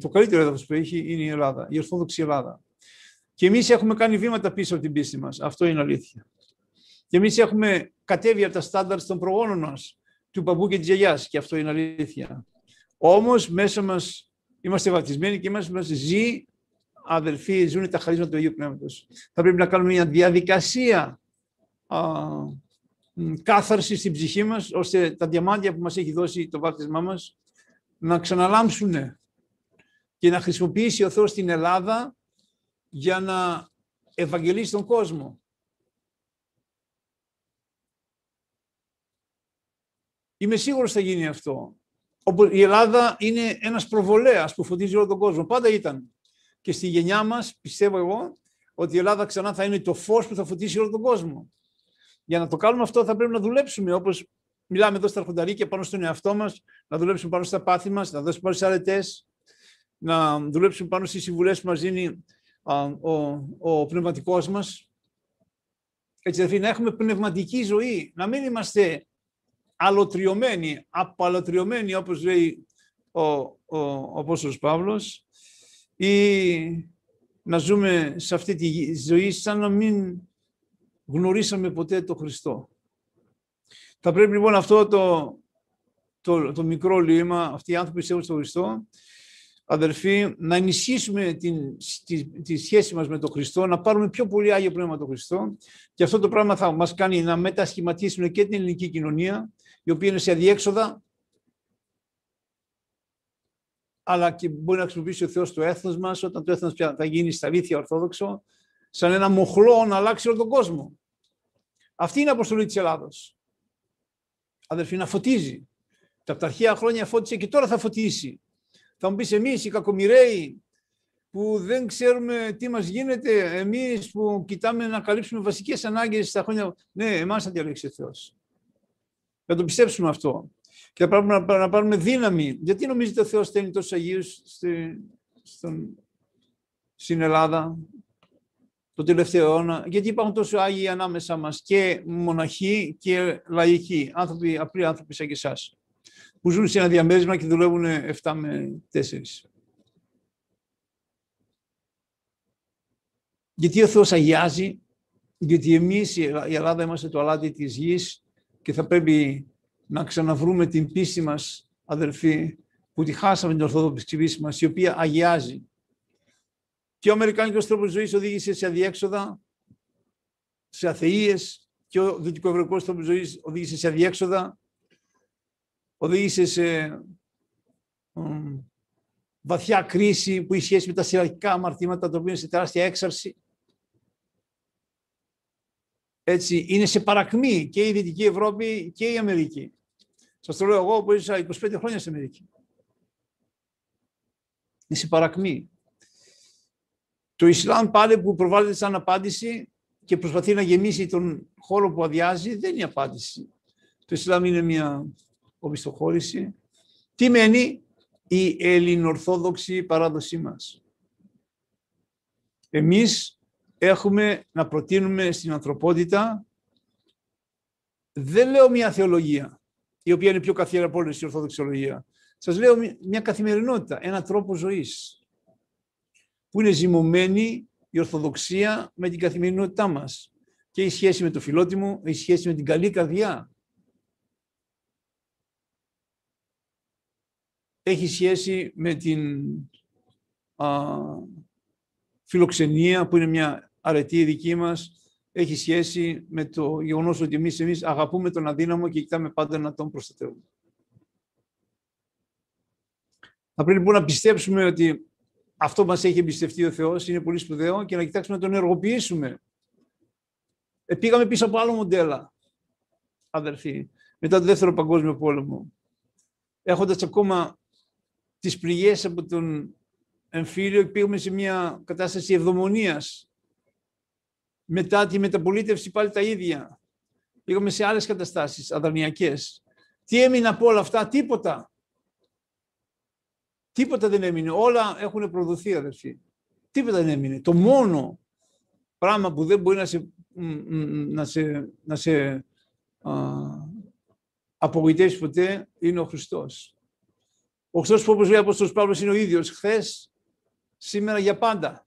το καλύτερο έδαφος που έχει είναι η Ελλάδα, η Ορθόδοξη Ελλάδα. Και εμείς έχουμε κάνει βήματα πίσω από την πίστη μας. Αυτό είναι αλήθεια. Και εμείς έχουμε κατέβει από τα στάνταρ των προγόνων μας, του παππού και της γιαγιάς. Και αυτό είναι αλήθεια. Όμως μέσα μας είμαστε βαπτισμένοι και μέσα μας ζει αδελφοί, ζουν τα χαρίσματα του Αγίου Πνεύματος. Θα πρέπει να κάνουμε μια διαδικασία α, κάθαρση στην ψυχή μας, ώστε τα διαμάντια που μας έχει δώσει το βάπτισμά μας να ξαναλάμψουν και να χρησιμοποιήσει ο Θεός την Ελλάδα για να ευαγγελίσει τον κόσμο. Είμαι σίγουρος θα γίνει αυτό. η Ελλάδα είναι ένας προβολέας που φωτίζει όλο τον κόσμο. Πάντα ήταν. Και στη γενιά μας, πιστεύω εγώ, ότι η Ελλάδα ξανά θα είναι το φως που θα φωτίσει όλο τον κόσμο. Για να το κάνουμε αυτό θα πρέπει να δουλέψουμε, όπως μιλάμε εδώ στα αρχονταρίκια πάνω στον εαυτό μας, να δουλέψουμε πάνω στα πάθη μας, να δώσουμε πάνω στις αρετές, να δουλέψουμε πάνω στις συμβουλές που μας δίνει ο, ο πνευματικός μας. Έτσι, δηλαδή, να έχουμε πνευματική ζωή, να μην είμαστε αλωτριωμένοι, απαλωτριωμένοι, όπως λέει ο, ο, ο Απόστολος Παύλος, ή να ζούμε σε αυτή τη ζωή σαν να μην γνωρίσαμε ποτέ το Χριστό. Θα πρέπει λοιπόν αυτό το, το, το μικρό λίμα, αυτοί οι άνθρωποι πιστεύουν στον Χριστό, αδερφοί, να ενισχύσουμε την, τη, τη, σχέση μας με τον Χριστό, να πάρουμε πιο πολύ Άγιο Πνεύμα τον Χριστό και αυτό το πράγμα θα μας κάνει να μετασχηματίσουμε και την ελληνική κοινωνία, η οποία είναι σε αδιέξοδα, αλλά και μπορεί να χρησιμοποιήσει ο Θεός το έθνος μας, όταν το έθνος θα γίνει στα αλήθεια ορθόδοξο, σαν ένα μοχλό να αλλάξει όλο τον κόσμο. Αυτή είναι η αποστολή της Ελλάδος. Αδερφοί, να φωτίζει. Τα αρχαία χρόνια φώτισε και τώρα θα φωτίσει. Θα μου πεις εμείς οι κακομοιραίοι που δεν ξέρουμε τι μας γίνεται, εμείς που κοιτάμε να καλύψουμε βασικές ανάγκες στα χρόνια. Ναι, εμάς θα διαλέξει ο Θεός. Θα το πιστέψουμε αυτό και θα πρέπει να, να πάρουμε δύναμη. Γιατί νομίζετε ο Θεός στέλνει τόσους Αγίους στη, στον, στην Ελλάδα; Το τελευταίο αιώνα, γιατί υπάρχουν τόσο Άγιοι ανάμεσα μας και μοναχοί και λαϊκοί, άνθρωποι, απλοί άνθρωποι σαν και εσάς, που ζουν σε ένα διαμέρισμα και δουλεύουν 7 με 4. Γιατί ο Θεός αγιάζει, γιατί εμείς η Ελλάδα είμαστε το αλάτι της γης και θα πρέπει να ξαναβρούμε την πίστη μας, αδελφοί, που τη χάσαμε την Ορθόδοξη πίστη μας, η οποία αγιάζει. Και ο Αμερικάνικος τρόπος ζωής οδήγησε σε αδιέξοδα, σε αθείες, και ο Δυτικοευρωπαϊκός τρόπος ζωής οδήγησε σε αδιέξοδα, οδήγησε σε βαθιά κρίση που έχει σχέση με τα σειραγικά αμαρτήματα, τα οποία είναι σε τεράστια έξαρση. Έτσι, είναι σε παρακμή και η Δυτική Ευρώπη και η Αμερική. Σας το λέω εγώ που ήρθα 25 χρόνια στην Αμερική. Είναι σε παρακμή. Το Ισλάμ πάλι που προβάλλεται σαν απάντηση και προσπαθεί να γεμίσει τον χώρο που αδειάζει, δεν είναι απάντηση. Το Ισλάμ είναι μια οπισθοχώρηση. Τι μένει; Η ελληνορθόδοξη παράδοσή μας. Εμείς έχουμε να προτείνουμε στην ανθρωπότητα δεν λέω μια θεολογία, η οποία είναι πιο καθιέρα από όλες η ορθόδοξη Σας λέω μια καθημερινότητα, ένα τρόπο ζωής, που είναι ζυμωμένη η Ορθοδοξία με την καθημερινότητά μας. Και η σχέση με το φιλότιμο, η σχέση με την καλή καρδιά. Έχει σχέση με την α, φιλοξενία, που είναι μια αρετή δική μας, έχει σχέση με το γεγονός ότι εμείς εμείς αγαπούμε τον αδύναμο και κοιτάμε πάντα να τον προστατεύουμε. Θα πρέπει λοιπόν να πιστέψουμε ότι αυτό μας έχει εμπιστευτεί ο Θεός, είναι πολύ σπουδαίο και να κοιτάξουμε να τον ενεργοποιήσουμε. Ε, πήγαμε πίσω από άλλο μοντέλα, αδερφοί, μετά το δεύτερο παγκόσμιο πόλεμο. Έχοντας ακόμα τις πληγές από τον εμφύλιο, πήγαμε σε μια κατάσταση ευδομονίας μετά τη μεταπολίτευση πάλι τα ίδια. Πήγαμε σε άλλες καταστάσεις αδρανιακές. Τι έμεινε από όλα αυτά, τίποτα. Τίποτα δεν έμεινε. Όλα έχουν προδοθεί, αδερφοί. Τίποτα δεν έμεινε. Το μόνο πράγμα που δεν μπορεί να σε, να σε, να σε α, απογοητεύσει ποτέ είναι ο Χριστός. Ο Χριστός που όπως λέει ο Απόστολος Παύλος είναι ο ίδιος χθες, σήμερα για πάντα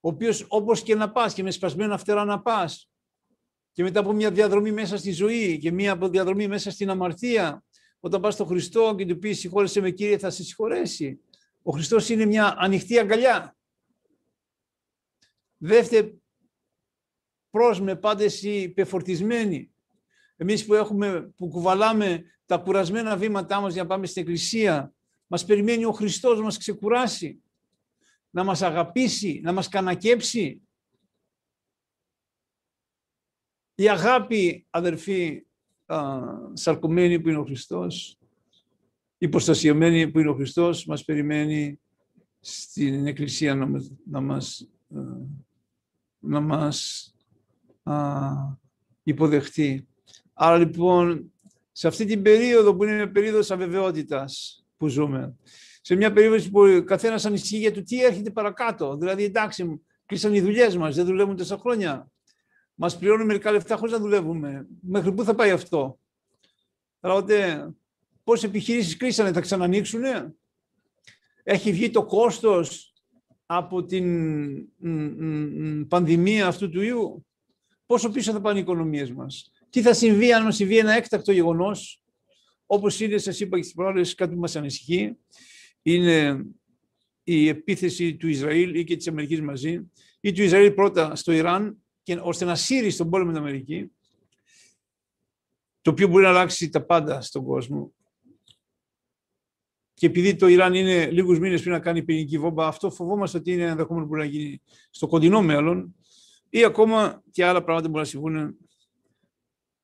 ο οποίος όπως και να πας και με σπασμένα φτερά να πας και μετά από μια διαδρομή μέσα στη ζωή και μια διαδρομή μέσα στην αμαρτία, όταν πας στον Χριστό και του πεις συγχώρεσαι με Κύριε θα σε συγχωρέσει. Ο Χριστός είναι μια ανοιχτή αγκαλιά. Δεύτερε προς με πάντα εσύ πεφορτισμένοι. Εμείς που, έχουμε, που κουβαλάμε τα κουρασμένα βήματά μας για να πάμε στην Εκκλησία, μας περιμένει ο Χριστός να μας ξεκουράσει να μας αγαπήσει, να μας κανακέψει. Η αγάπη, αδερφοί, σαρκωμένη που είναι ο Χριστός, η προστασιωμένη που είναι ο Χριστός, μας περιμένει στην Εκκλησία να μας, να μας, να μας υποδεχτεί. Άρα λοιπόν, σε αυτή την περίοδο που είναι μια περίοδος αβεβαιότητας που ζούμε, σε μια περίπτωση που ο καθένας ανησυχεί για το τι έρχεται παρακάτω. Δηλαδή, εντάξει, κλείσαν οι δουλειές μας, δεν δουλεύουν τόσα χρόνια. Μας πληρώνουν μερικά λεφτά χωρίς να δουλεύουμε. Μέχρι πού θα πάει αυτό; Δηλαδή, πόσες επιχειρήσεις κλείσανε, θα ξανανοίξουν. Έχει βγει το κόστος από την πανδημία αυτού του ιού; Πόσο πίσω θα πάνε οι οικονομίες μας; Τι θα συμβεί αν μας συμβεί ένα έκτακτο γεγονός, όπως είναι, σας είπα και στις προάλλες, κάτι που μας ανησυχεί, είναι η επίθεση του Ισραήλ ή και της Αμερικής μαζί, ή του Ισραήλ πρώτα στο Ιράν, και, ώστε να σύρει στον πόλεμο την Αμερική, το οποίο μπορεί να αλλάξει τα πάντα στον κόσμο. Και επειδή το Ιράν είναι λίγους μήνες πριν να κάνει πυρηνική βόμβα, αυτό φοβόμαστε ότι είναι ενδεχόμενο που μπορεί να γίνει στο κοντινό μέλλον, ή ακόμα και άλλα πράγματα που μπορεί να συμβούν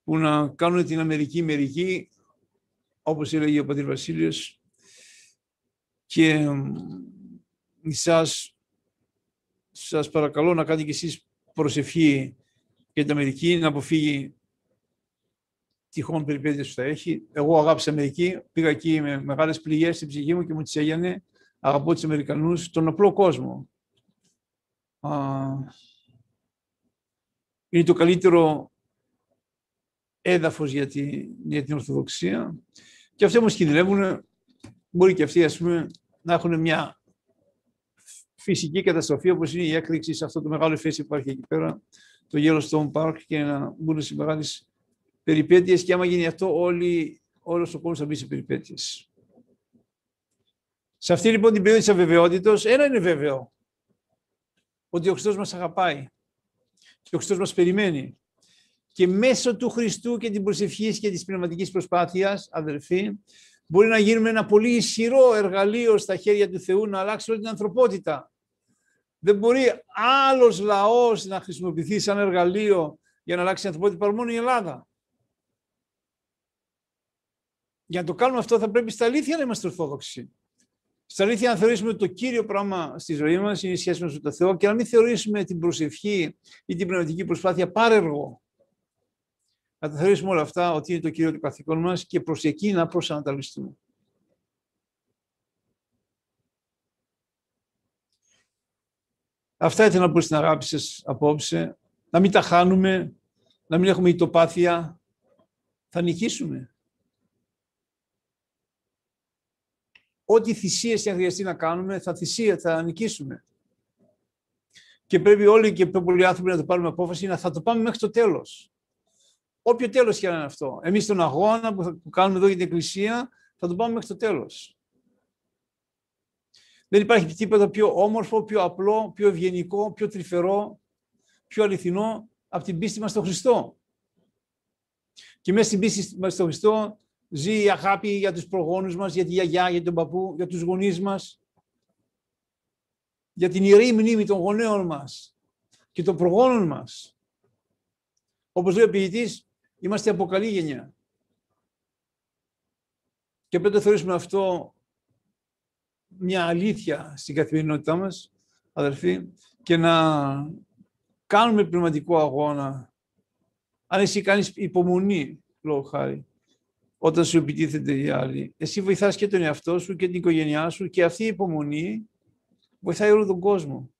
που να κάνουν την Αμερική μερική, όπως έλεγε ο Πατήρ Βασίλειος, και σας, σας παρακαλώ να κάνετε κι εσείς προσευχή για την Αμερική, να αποφύγει τυχόν περιπέτειες που θα έχει. Εγώ αγάπησα Αμερική, πήγα εκεί με μεγάλες πληγές στην ψυχή μου και μου τις έγινε. Αγαπώ τους Αμερικανούς, τον απλό κόσμο. είναι το καλύτερο έδαφος για, για την Ορθοδοξία. Και αυτοί όμως κινδυνεύουν, μπορεί και αυτοί ας πούμε να έχουν μια φυσική καταστροφή όπως είναι η έκρηξη σε αυτό το μεγάλο φέση που υπάρχει εκεί πέρα, το Yellowstone Park και να μπουν σε μεγάλες περιπέτειες και άμα γίνει αυτό όλοι, όλος ο κόσμος θα μπει σε περιπέτειες. Σε αυτή λοιπόν την περίοδο της αβεβαιότητας, ένα είναι βέβαιο, ότι ο Χριστός μας αγαπάει και ο Χριστός μας περιμένει. Και μέσω του Χριστού και την προσευχής και της πνευματικής προσπάθειας, αδερφοί, μπορεί να γίνουμε ένα πολύ ισχυρό εργαλείο στα χέρια του Θεού να αλλάξει όλη την ανθρωπότητα. Δεν μπορεί άλλος λαός να χρησιμοποιηθεί σαν εργαλείο για να αλλάξει την ανθρωπότητα παρά μόνο η Ελλάδα. Για να το κάνουμε αυτό θα πρέπει στα αλήθεια να είμαστε ορθόδοξοι. Στα αλήθεια να θεωρήσουμε ότι το κύριο πράγμα στη ζωή μας είναι η σχέση μας με τον Θεό και να μην θεωρήσουμε την προσευχή ή την πνευματική προσπάθεια πάρεργο να τα θεωρήσουμε όλα αυτά ότι είναι το κύριο του καθήκον μας και προς εκεί να προσανατολιστούμε. Αυτά ήθελα να πω στην αγάπη σας απόψε. Να μην τα χάνουμε, να μην έχουμε ητοπάθεια. Θα νικήσουμε. Ό,τι θυσίες θα χρειαστεί να κάνουμε, θα θυσία, θα νικήσουμε. Και πρέπει όλοι και πιο πολλοί άνθρωποι να το πάρουμε απόφαση να θα το πάμε μέχρι το τέλος. Όποιο τέλος και να είναι αυτό. Εμείς τον αγώνα που, θα, που κάνουμε εδώ για την Εκκλησία θα το πάμε μέχρι το τέλος. Δεν υπάρχει τίποτα πιο όμορφο, πιο απλό, πιο ευγενικό, πιο τρυφερό, πιο αληθινό από την πίστη μας στον Χριστό. Και μέσα στην πίστη μας στον Χριστό ζει η αγάπη για τους προγόνους μας, για τη γιαγιά, για τον παππού, για τους γονείς μας, για την ιερή μνήμη των γονέων μας και των προγόνων μας. Όπως λέει ο ποιητής, είμαστε από καλή γενιά. Και πρέπει να θεωρήσουμε αυτό μια αλήθεια στην καθημερινότητά μας, αδερφοί, και να κάνουμε πνευματικό αγώνα. Αν εσύ κάνεις υπομονή, λόγω χάρη, όταν σου επιτίθεται οι άλλοι, εσύ βοηθάς και τον εαυτό σου και την οικογένειά σου και αυτή η υπομονή βοηθάει όλο τον κόσμο.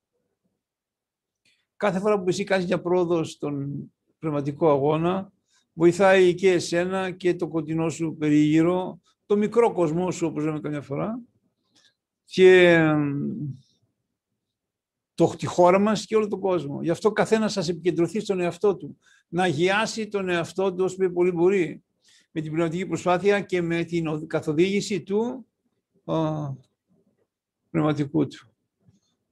Κάθε φορά που εσύ κάνεις μια πρόοδο στον πνευματικό αγώνα, βοηθάει και εσένα και το κοντινό σου περίγυρο, το μικρό κοσμό σου, όπως λέμε καμιά φορά, και το, τη χώρα μας και όλο τον κόσμο. Γι' αυτό καθένας σας επικεντρωθεί στον εαυτό του. Να αγιάσει τον εαυτό του όσο πολύ μπορεί. Με την πνευματική προσπάθεια και με την καθοδήγηση του πνευματικού του.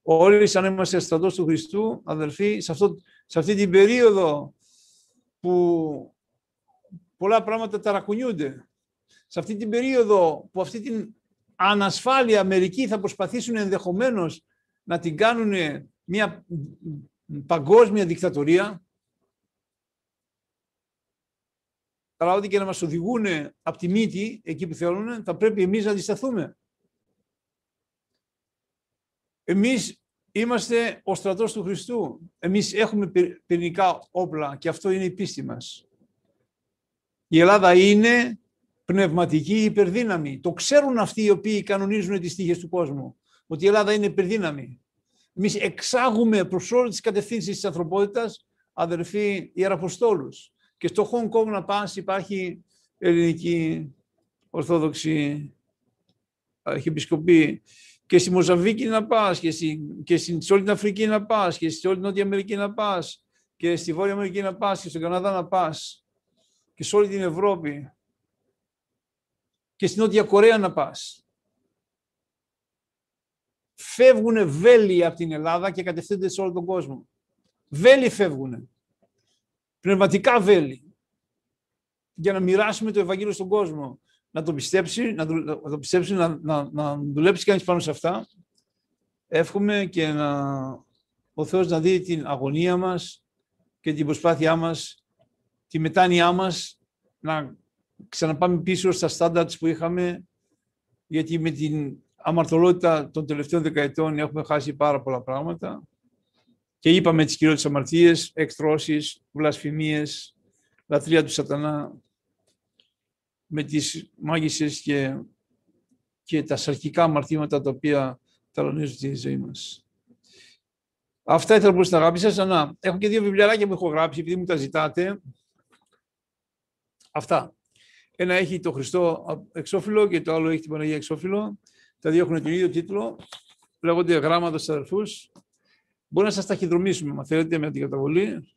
Όλοι σαν είμαστε στρατός του Χριστού, αδελφοί, σε, αυτό, σε αυτή την περίοδο που πολλά πράγματα ταρακουνιούνται, σε αυτή την περίοδο που αυτή την ανασφάλεια μερικοί θα προσπαθήσουν ενδεχομένως να την κάνουν μια παγκόσμια δικτατορία, αλλά ό,τι και να μας οδηγούν από τη μύτη, εκεί που θέλουν, θα πρέπει εμείς να αντισταθούμε. Εμείς είμαστε ο στρατός του Χριστού. Εμείς έχουμε πυρηνικά όπλα και αυτό είναι η πίστη μας. Η Ελλάδα είναι πνευματική υπερδύναμη. Το ξέρουν αυτοί οι οποίοι κανονίζουν τις τύχες του κόσμου, ότι η Ελλάδα είναι υπερδύναμη. Εμείς εξάγουμε προς όλες τις κατευθύνσεις της ανθρωπότητας αδερφοί ιεραποστόλους. Και στο Χονγκ Κόνγκ να πας υπάρχει ελληνική ορθόδοξη αρχιεπισκοπή και στη Μοζαβίκη να πας και, στη, και σε όλη την Αφρική να πας και σε όλη την Νότια Αμερική να πας και στη Βόρεια Αμερική να πας και στον Καναδά να πας και σε όλη την Ευρώπη και στην Νότια Κορέα να πας. Φεύγουν βέλη από την Ελλάδα και κατευθύνονται σε όλο τον κόσμο. Βέλη φεύγουν. Πνευματικά βέλη. Για να μοιράσουμε το Ευαγγέλιο στον κόσμο. Να το πιστέψει, να το, πιστέψει, να, να, να δουλέψει κανείς πάνω σε αυτά. Εύχομαι και να, ο Θεός να δει την αγωνία μας και την προσπάθειά μας, τη μετάνοιά μας, να ξαναπάμε πίσω στα στάνταρτς που είχαμε, γιατί με την αμαρτωλότητα των τελευταίων δεκαετών έχουμε χάσει πάρα πολλά πράγματα. Και είπαμε τις κυριότητες αμαρτίες, εκτρώσεις, βλασφημίες, λατρεία του σατανά, με τις μάγισσες και, και τα σαρκικά αμαρτήματα τα οποία ταλανίζουν τη ζωή μας. Αυτά ήθελα να πω στην αγάπη σας. Να, έχω και δύο βιβλιαράκια που έχω γράψει, επειδή μου τα ζητάτε. Αυτά. Ένα έχει το Χριστό εξώφυλλο και το άλλο έχει την Παναγία εξώφυλλο. Τα δύο έχουν τον ίδιο τίτλο. Λέγονται γράμματα στους αδερφούς. Μπορεί να σας ταχυδρομήσουμε, αν θέλετε, με την καταβολή.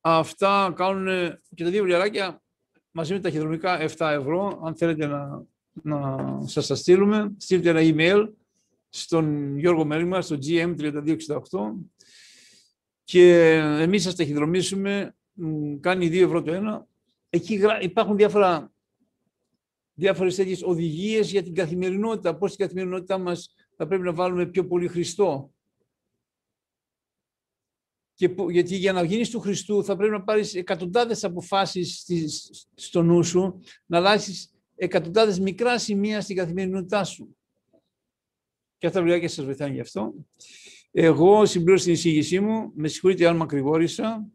Αυτά κάνουν και τα δύο βιβλιαράκια μαζί με τα ταχυδρομικά 7 ευρώ. Αν θέλετε να, να σας τα στείλουμε, στείλτε ένα email στον Γιώργο Μέρημα, στο GM3268 και εμείς σας ταχυδρομήσουμε, κάνει 2 ευρώ το ένα, εκεί υπάρχουν διάφορα, διάφορες τέτοιες οδηγίες για την καθημερινότητα, πώς στην καθημερινότητά μας θα πρέπει να βάλουμε πιο πολύ Χριστό. Και, γιατί για να γίνεις του Χριστού θα πρέπει να πάρεις εκατοντάδες αποφάσεις στο νου σου, να αλλάξεις εκατοντάδες μικρά σημεία στην καθημερινότητά σου. Και αυτά τα βιβλιάκια σας βοηθάνε γι' αυτό. Εγώ συμπλήρωσα την εισήγησή μου, με συγχωρείτε αν μακρηγόρησα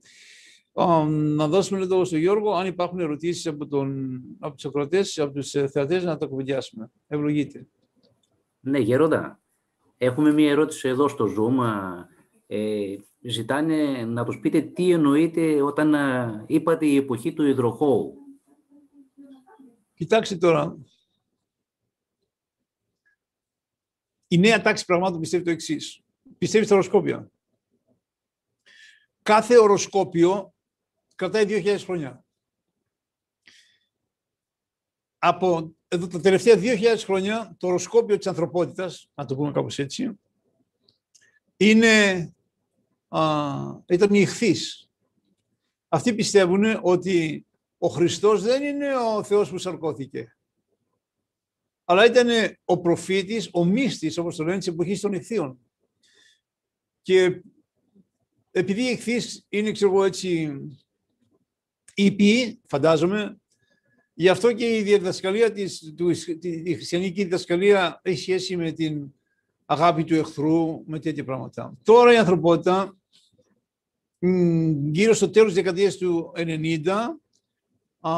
να δώσουμε λίγο στον Γιώργο, αν υπάρχουν ερωτήσεις από, τον, από τους ακροατές, από τους θεατές, να τα κουβεντιάσουμε. Ευλογείτε. Ναι, Γερόντα. Έχουμε μία ερώτηση εδώ στο Zoom. Ε, ζητάνε να τους πείτε τι εννοείτε όταν είπατε η εποχή του υδροχώου. Κοιτάξτε τώρα. Η νέα τάξη πραγμάτων πιστεύει το εξής. Πιστεύει στα οροσκόπια. Κάθε οροσκόπιο κρατάει 2.000 χρόνια. Από εδώ, τα τελευταία 2.000 χρόνια το οροσκόπιο της ανθρωπότητας, να το πούμε κάπως έτσι, είναι ήταν οι ηχθείς. Αυτοί πιστεύουν ότι ο Χριστός δεν είναι ο Θεός που σαρκώθηκε. Αλλά ήταν ο προφήτης, ο μύστης, όπως το λένε, της εποχής των ηχθείων. Και επειδή οι ηχθείς είναι, ξέρω εγώ έτσι, ήπιοι, φαντάζομαι, γι' αυτό και η διδασκαλία της, του, η χριστιανική διδασκαλία έχει σχέση με την αγάπη του εχθρού, με τέτοια πράγματα. Τώρα η ανθρωπότητα γύρω στο τέλος της δεκαετίας του 90 α,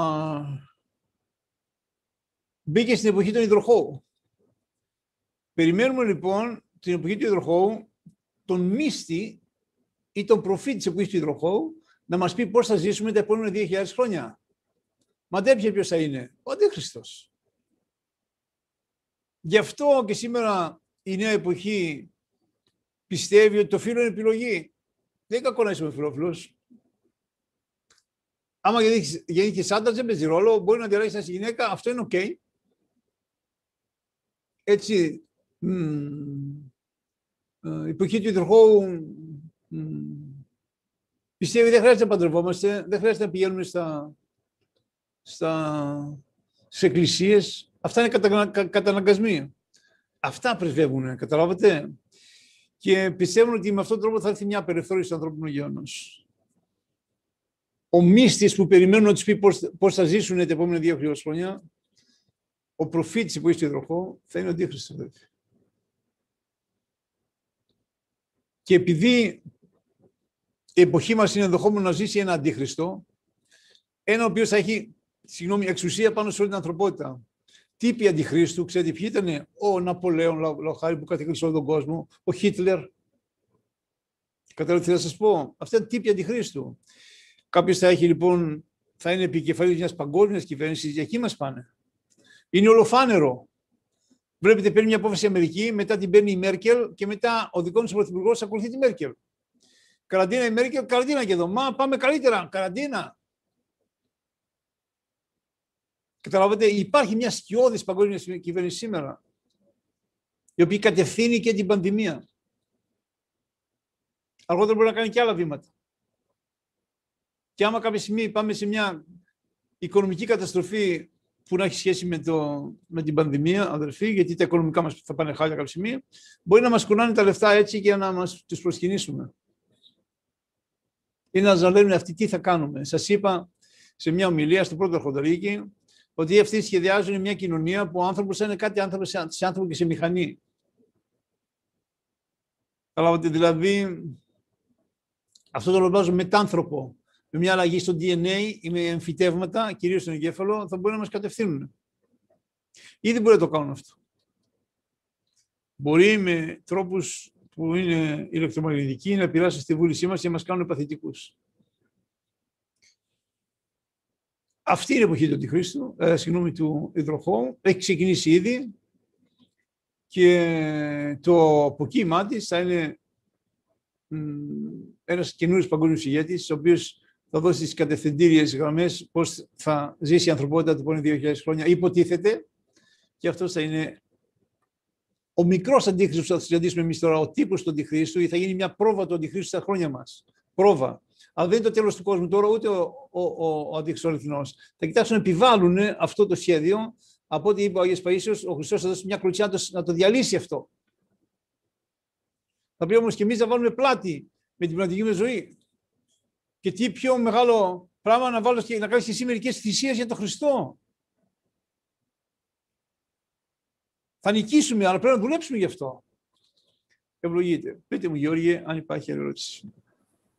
μπήκε στην εποχή των υδροχώου. Περιμένουμε λοιπόν την εποχή του υδροχώου τον μύστη ή τον προφήτη της εποχής του υδροχώου να μας πει πώς θα ζήσουμε τα επόμενα 2.000 χρόνια. Μαντέψε ποιος θα είναι. Ο Αντίχριστος. Γι' αυτό και σήμερα η νέα εποχή πιστεύει ότι το φύλο είναι επιλογή. Δεν είναι κακό να είσαι ομοφυλόφιλο. Άμα γεννήθηκε άντρας, δεν παίζει ρόλο. Μπορεί να διαλέξεις ένα γυναίκα, αυτό είναι οκ. Έτσι, η εποχή του υδροχώου πιστεύει δεν χρειάζεται να παντρευόμαστε, δεν χρειάζεται να πηγαίνουμε στα, στα, στις εκκλησίες. Αυτά είναι κατα, καταναγκασμοί. Αυτά πρεσβεύουν, καταλάβατε; Και πιστεύουν ότι με αυτόν τον τρόπο θα έρθει μια απελευθέρωση του ανθρώπινου γεώνος. Ο μύστης που περιμένουν να τους πει πώς, θα ζήσουν τα επόμενα δύο χρόνια, ο προφήτης που είσαι υδροχό, θα είναι ο Αντίχριστος. Και επειδή η εποχή μας είναι ενδεχόμενο να ζήσει ένα αντίχριστο, ένα ο οποίος θα έχει συγγνώμη, εξουσία πάνω σε όλη την ανθρωπότητα τύποι αντιχρίστου, ξέρετε ποιοι ήταν ο Ναπολέον Λοχάρη που καθήκησε όλο τον κόσμο, ο Χίτλερ. Καταλαβαίνετε τι θα σας πω; Αυτά είναι τύποι αντιχρίστου. Κάποιος θα έχει λοιπόν, θα είναι επικεφαλής μιας παγκόσμιας κυβέρνησης, για εκεί μας πάνε. Είναι ολοφάνερο. Βλέπετε, παίρνει μια απόφαση η Αμερική, μετά την παίρνει η Μέρκελ και μετά ο δικός του πρωθυπουργός ακολουθεί τη Μέρκελ. Καραντίνα η Μέρκελ, καραντίνα και εδώ. Μα πάμε καλύτερα. Καραντίνα. Καταλάβατε, υπάρχει μια σκιώδης παγκόσμια κυβέρνηση σήμερα, η οποία κατευθύνει και την πανδημία. Αργότερα μπορεί να κάνει και άλλα βήματα. Και άμα κάποια στιγμή πάμε σε μια οικονομική καταστροφή που να έχει σχέση με, το, με την πανδημία, αδερφοί, γιατί τα οικονομικά μας θα πάνε χάλια κάποια στιγμή, μπορεί να μας κουνάνε τα λεφτά έτσι για να μας τους προσκυνήσουμε. Ή να μας λένε αυτοί τι θα κάνουμε. Σας είπα σε μια ομιλία στο πρώτο Αρχονταρίκη, ότι αυτοί σχεδιάζουν μια κοινωνία που ο άνθρωπος είναι κάτι άνθρωπο σε άνθρωπο και σε μηχανή. Καταλάβατε, δηλαδή, αυτό το ονομάζω μετάνθρωπο. Με μια αλλαγή στο DNA ή με εμφυτεύματα, κυρίως στον εγκέφαλο, θα μπορεί να μας κατευθύνουν. Ήδη μπορεί να το κάνουν αυτό. Μπορεί με τρόπους που είναι ηλεκτρομαγνητικοί να πειράσουν στη βούλησή μας και να μας κάνουν παθητικούς. Αυτή είναι η εποχή του Αντιχρίστου, ε, συγγνώμη, του υδροχώου. Έχει ξεκινήσει ήδη και το αποκύημά της θα είναι ένας καινούριος παγκόσμιος ηγέτης, ο οποίος θα δώσει τις κατευθυντήριες γραμμές πώς θα ζήσει η ανθρωπότητα του επόμενου 2.000 χρόνια. Υποτίθεται και αυτός θα είναι ο μικρός αντίχρηστο που θα συναντήσουμε εμείς τώρα, ο τύπος του αντιχρίστου, ή θα γίνει μια πρόβα του αντιχρίστου στα χρόνια μας. Πρόβα. Αλλά δεν είναι το τέλος του κόσμου τώρα, ούτε ο, ο, ο, ο αληθινός. Θα κοιτάξουν να επιβάλλουν αυτό το σχέδιο. Από ό,τι είπε ο Αγίο Παίσιο, ο Χριστός θα δώσει μια κλωτσιά να το διαλύσει αυτό. Θα πρέπει όμως και εμείς να βάλουμε πλάτη με την πνευματική μας ζωή. Και τι πιο μεγάλο πράγμα να, βάλω, να κάνεις και εσύ μερικές θυσίες για τον Χριστό. Θα νικήσουμε, αλλά πρέπει να δουλέψουμε γι' αυτό. Ευλογείτε. Πείτε μου, Γιώργη, αν υπάρχει ερώτηση.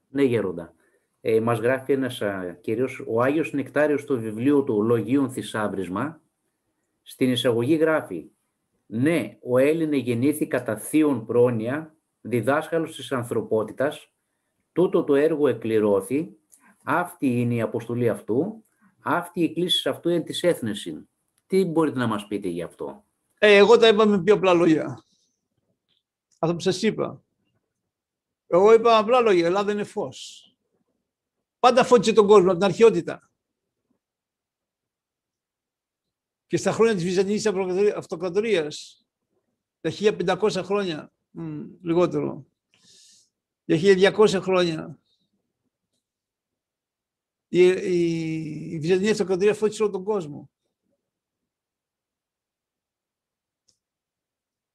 Ναι, Γερόντα. Ε, μας γράφει ένας κύριος, ο Άγιος Νεκτάριος στο βιβλίο του Λογίων Θησάβρισμα, στην εισαγωγή γράφει Ναι, ο Έλληνε γεννήθη κατά θείον πρόνοια, διδάσκαλος της ανθρωπότητας, τούτο το έργο εκκληρώθη, αυτή είναι η αποστολή αυτού, αυτή η κλίση αυτού είναι της έθνεσιν. Τι μπορείτε να μας πείτε γι' αυτό; Ε, εγώ τα είπα με πιο απλά λόγια. Αυτό που σας είπα. Εγώ είπα απλά λόγια, η Ελλάδα είναι φως. Πάντα φώτισε τον κόσμο από την αρχαιότητα. Και στα χρόνια της Βυζαντινής Αυτοκρατορίας, τα 1500 χρόνια, μ, λιγότερο, για 1200 χρόνια, η, η, η Βυζαντινή Αυτοκρατορία φώτισε όλο τον κόσμο.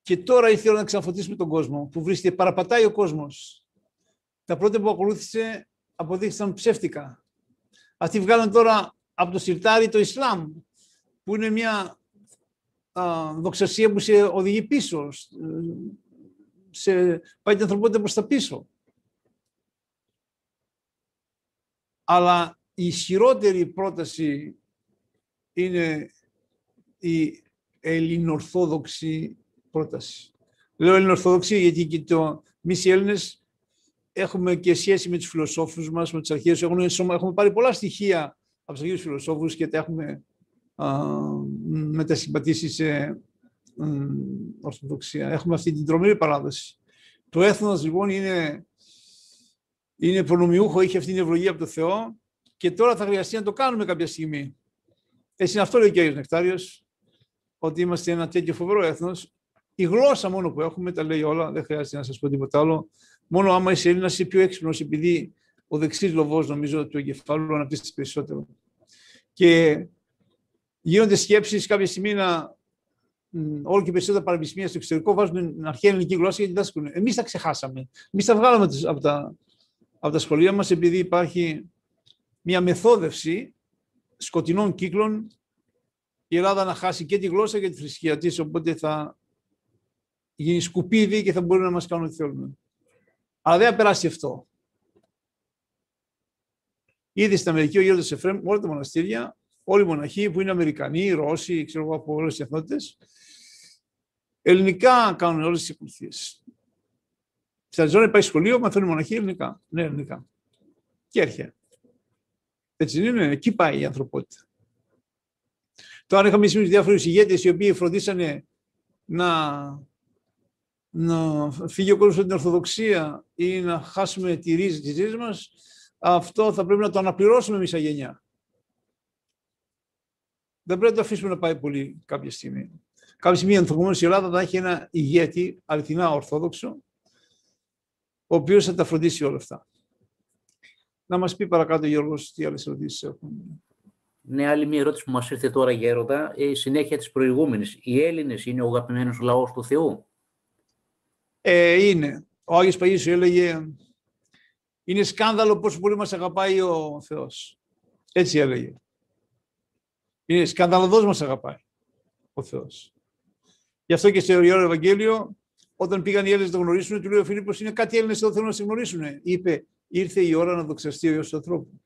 Και τώρα ήρθε να ξαναφωτίσουμε τον κόσμο, που βρίσκεται, παραπατάει ο κόσμος. Τα πρώτα που ακολούθησε αποδείχθηκαν ψεύτικα. Αυτοί βγάλαν τώρα από το σιρτάρι το Ισλάμ, που είναι μια α, δοξασία που σε οδηγεί πίσω, σε, πάει την ανθρωπότητα προς τα πίσω. Αλλά η ισχυρότερη πρόταση είναι η ελληνορθόδοξη πρόταση. Λέω ελληνορθόδοξη γιατί και το, εμείς οι Έλληνες έχουμε και σχέση με τους φιλοσόφους μας, με τις αρχαίες. Έχουμε, έχουμε πάρει πολλά στοιχεία από τους αρχαίους φιλοσόφους και τα έχουμε α, μετασυμπατήσει σε ορθοδοξία. Έχουμε αυτή την τρομερή παράδοση. Το έθνος λοιπόν είναι, είναι προνομιούχο, είχε αυτή την ευλογία από το Θεό και τώρα θα χρειαστεί να το κάνουμε κάποια στιγμή. Έτσι είναι αυτό λέει ο κ. Νεκτάριος, ότι είμαστε ένα τέτοιο φοβερό έθνος. Η γλώσσα μόνο που έχουμε τα λέει όλα, δεν χρειάζεται να σας πω τίποτα άλλο. Μόνο άμα είσαι Έλληνας είσαι πιο έξυπνος, επειδή ο δεξί λοβός, νομίζω, του εγκεφάλου αναπτύσσεται περισσότερο. Και γίνονται σκέψεις κάποια στιγμή να όλο και περισσότερα πανεπιστήμια στο εξωτερικό βάζουν την αρχαία ελληνική γλώσσα γιατί διδάσκουν. Εμείς τα ξεχάσαμε. Εμείς τα βγάλαμε από τα, από τα σχολεία μας επειδή υπάρχει μια μεθόδευση σκοτεινών κύκλων η Ελλάδα να χάσει και τη γλώσσα και τη θρησκεία της, οπότε θα γίνει σκουπίδι και θα μπορεί να μας κάνουν ό,τι θέλουμε. Αλλά δεν θα περάσει αυτό. Ήδη στην Αμερική ο Γέροντας Εφρέμ, όλα τα μοναστήρια, όλοι οι μοναχοί που είναι Αμερικανοί, Ρώσοι, ξέρω εγώ από όλες τις εθνότητες, ελληνικά κάνουν όλες τις ακολουθίε. Στην Αριζόνα υπάρχει σχολείο, μαθαίνουν μοναχοί ελληνικά. Ναι, ελληνικά. Και έρχεται. Έτσι είναι, εκεί πάει η ανθρωπότητα. Τώρα είχαμε σήμερα διάφορους ηγέτες οι οποίοι φροντίσανε να να φύγει ο κόσμος από την Ορθοδοξία ή να χάσουμε τη ρίζα της ρίζας μας, αυτό θα πρέπει να το αναπληρώσουμε εμείς γενιά. Δεν πρέπει να το αφήσουμε να πάει πολύ κάποια στιγμή. Κάποια στιγμή ενδεχομένω η Ελλάδα θα έχει ένα ηγέτη, αληθινά ορθόδοξο, ο οποίος θα τα φροντίσει όλα αυτά. Να μας πει παρακάτω, Γιώργος, τι άλλες ερωτήσεις έχουν. Ναι, άλλη μια ερώτηση που μας ήρθε τώρα, Γέροντα, η συνέχεια της προηγούμενης. Οι Έλληνες είναι ο αγαπημένος λαός του Θεού; Ε, είναι. Ο Άγιος Παγίσου έλεγε είναι σκάνδαλο πόσο πολύ μας αγαπάει ο Θεός. Έτσι έλεγε. Είναι σκανδαλωδός μας αγαπάει ο Θεός. Γι' αυτό και στο Ιερό Ευαγγέλιο, όταν πήγαν οι Έλληνες να το γνωρίσουν, του λέει ο Φίλιππος, είναι κάτι Έλληνες εδώ θέλουν να σε γνωρίσουν. Είπε, ήρθε η ώρα να δοξαστεί ο Υιός του ανθρώπου.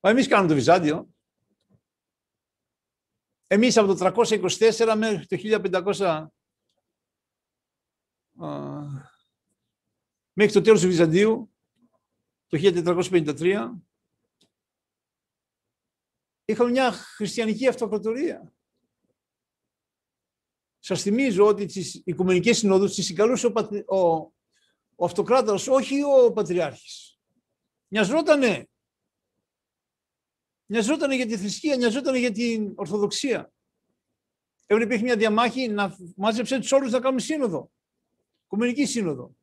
Μα εμείς κάνουμε το Βυζάντιο. Εμείς από το 324 μέχρι το 1500 μέχρι το τέλος του Βυζαντίου, το 1453, είχαμε μια χριστιανική αυτοκρατορία. Σας θυμίζω ότι στις Οικουμενικές Συνόδους τις συγκαλούσε ο, πατρι... ο, ο αυτοκράτορας, όχι ο πατριάρχης. Νοιαζότανε. Νοιαζότανε για τη θρησκεία, νοιαζότανε για την Ορθοδοξία. Έπρεπε υπήρχε μια διαμάχη να μάζεψε τους όλους να κάνουμε σύνοδο. Οικουμενική Σύνοδο.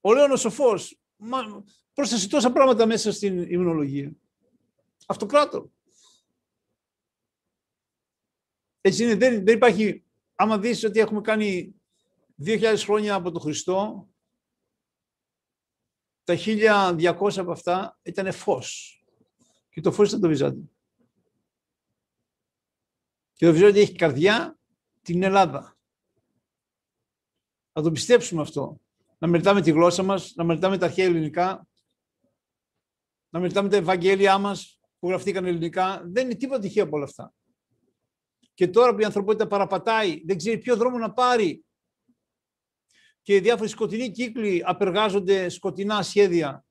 Ο Λέωνος Σοφός πρόσθεσε τόσα πράγματα μέσα στην υμνολογία. Αυτοκράτο. Έτσι είναι, δεν, δεν υπάρχει, άμα δεις ότι έχουμε κάνει 2.000 χρόνια από τον Χριστό, τα 1.200 από αυτά ήταν φως. Και το φως ήταν το Βυζάντιο. Και το Βυζάντιο έχει καρδιά την Ελλάδα. Να το πιστέψουμε αυτό. Να μελετάμε τη γλώσσα μας, να μελετάμε τα αρχαία ελληνικά, να μελετάμε τα Ευαγγέλια μας που γραφτήκαν ελληνικά. Δεν είναι τίποτα τυχαίο από όλα αυτά. και τώρα που η ανθρωπότητα παραπατάει, δεν ξέρει ποιο δρόμο να πάρει και οι διάφοροι σκοτεινοί κύκλοι απεργάζονται σκοτεινά σχέδια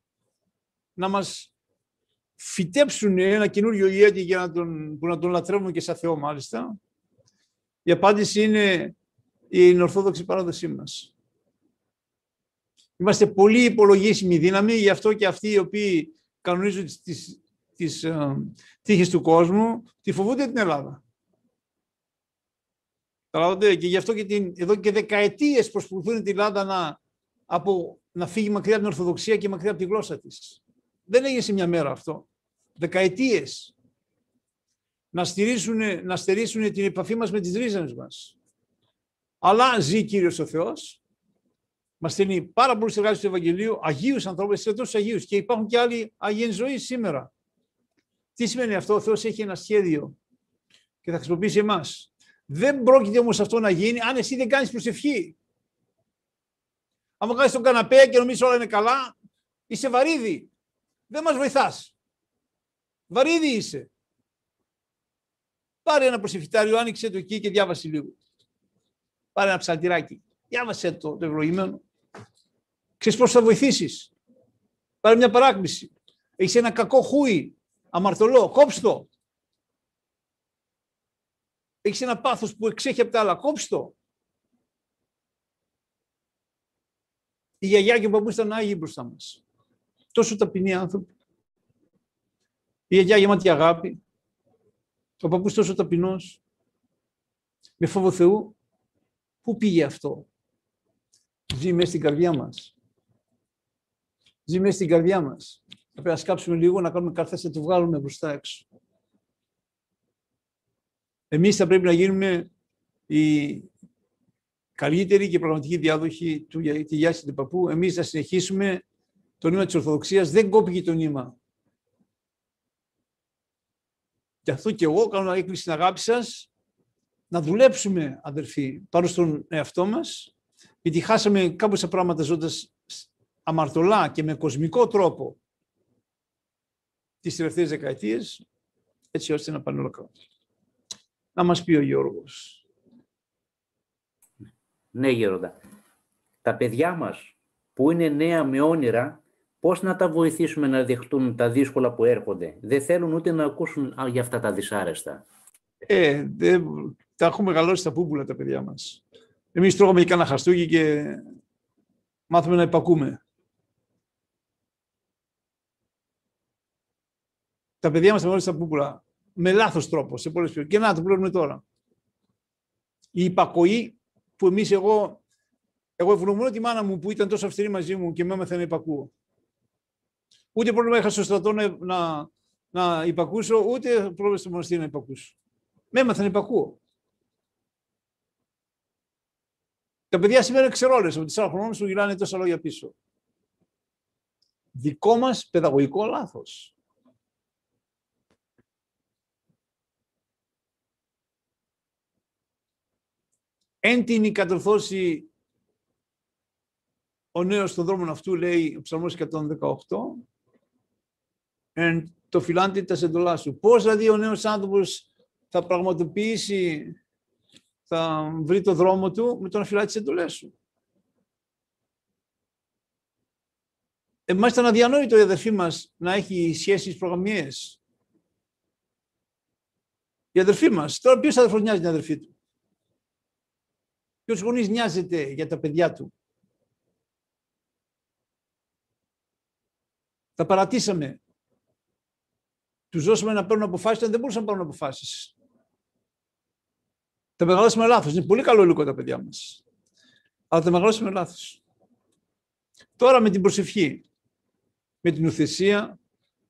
να μας φυτέψουν ένα καινούριο ηγέτη για να τον, που να τον λατρεύουμε και σαν Θεό μάλιστα. Η απάντηση είναι η Ορθόδοξη παράδοσή μας. Είμαστε πολύ υπολογίσιμη δύναμη, γι' αυτό και αυτοί οι οποίοι κανονίζουν τις, τις ε, τύχες του κόσμου, τη φοβούνται την Ελλάδα. Και γι' αυτό και την, εδώ και δεκαετίες προσπαθούν την Ελλάδα να, από, να φύγει μακριά από την Ορθοδοξία και μακριά από τη γλώσσα της. Δεν έγινε σε μια μέρα αυτό. Δεκαετίες. Να στηρίσουν, να στερήσουν την επαφή μας με τις ρίζες μας. Αλλά ζει Κύριος ο Θεός. Μας στέλνει πάρα πολλούς εργάτες του Ευαγγελίου, Αγίους ανθρώπους, τόσο Αγίους. Και υπάρχουν και άλλοι Αγίοι ζωής σήμερα. Τι σημαίνει αυτό, ο Θεός έχει ένα σχέδιο και θα χρησιμοποιήσει εμάς. Δεν πρόκειται όμως αυτό να γίνει αν εσύ δεν κάνεις προσευχή. Αν κάνεις τον καναπέ και νομίζεις όλα είναι καλά, είσαι βαρύδι. Δεν μας βοηθάς. Βαρύδι είσαι. Πάρε ένα προσευχητάριο, άνοιξε το εκεί και διάβασε λίγο. Πάρε ένα ψαλτηράκι. Διάβασε το, το ευλογημένο. Ξέρεις πώς θα βοηθήσεις; Πάρε μια παράκμηση. Έχεις ένα κακό χούι, αμαρτωλό, κόψτο. Έχεις ένα πάθος που εξέχει από τα άλλα, κόψτο. Η γιαγιά και ο παππούς ήταν άγιοι μπροστά μας. Τόσο ταπεινοί άνθρωποι. Η γιαγιά γεμάτη αγάπη. Ο παππούς τόσο ταπεινός. Με φόβο Θεού. Πού πήγε αυτό; Ζει μέσα στην καρδιά μας. Ζει μέσα στην καρδιά μας. Θα πρέπει να σκάψουμε λίγο, να κάνουμε καρθές, να το βγάλουμε μπροστά έξω. Εμείς θα πρέπει να γίνουμε οι καλύτεροι και πραγματικοί διάδοχοι του τη Γιάση του Παππού. Εμείς θα συνεχίσουμε το νήμα της Ορθοδοξίας. Δεν κόπηκε το νήμα. Και αυτό και εγώ κάνω έκκληση στην αγάπη σας να δουλέψουμε, αδερφοί, πάνω στον εαυτό μας, γιατί χάσαμε κάποια πράγματα ζώντας αμαρτωλά και με κοσμικό τρόπο τις τελευταίες δεκαετίες, έτσι ώστε να πάνε όλα καλά. Να μας πει ο Γιώργος. Ναι, Γέροντα. Τα παιδιά μας που είναι νέα με όνειρα, πώς να τα βοηθήσουμε να δεχτούν τα δύσκολα που έρχονται; Δεν θέλουν ούτε να ακούσουν για αυτά τα δυσάρεστα. Ε, δεν, τα έχουμε μεγαλώσει τα πούπουλα τα παιδιά μας. Εμείς τρώγαμε και κάνα χαστούκι και μάθαμε να υπακούμε. Τα παιδιά μας μεγαλώσαν τα πούπουλα με λάθος τρόπο σε πολλές περιοχές. Και να το πληρώνουμε τώρα. Η υπακοή που εμείς εγώ, εγώ ευγνωμονώ τη μάνα μου που ήταν τόσο αυστηρή μαζί μου και με έμαθε να υπακούω. Ούτε πρόβλημα είχα στο στρατό να, να, να υπακούσω, ούτε πρόβλημα στο μοναστήρι να υπακούσω. Με έμαθε να υπακούω. Τα παιδιά σήμερα είναι ξερόλες, από τις 4 χρονών σου γυράνε τόσα λόγια πίσω. Δικό μας παιδαγωγικό λάθος. Εν την κατορθώσει ο νέος στον δρόμο αυτού, λέει ο ψαλμός 118, εν το φιλάντι τα εντολά σου. Πώς δηλαδή ο νέος άνθρωπος θα πραγματοποιήσει, θα βρει το δρόμο του με το να φυλάει τις εντολές σου. Εμάς ήταν αδιανόητο η αδερφή μας να έχει σχέσεις προγραμμιές. Η αδερφή μας. Τώρα ποιος αδερφός νοιάζει την αδερφή του; Ποιος γονείς νοιάζεται για τα παιδιά του; Τα παρατήσαμε. Τους δώσαμε να παίρνουν αποφάσεις, δεν μπορούσαν να πάρουν αποφάσεις. Τα μεγαλώσαμε λάθος. Είναι πολύ καλό υλικό τα παιδιά μας. Αλλά τα μεγαλώσαμε λάθος. Τώρα με την προσευχή, με την ουθεσία,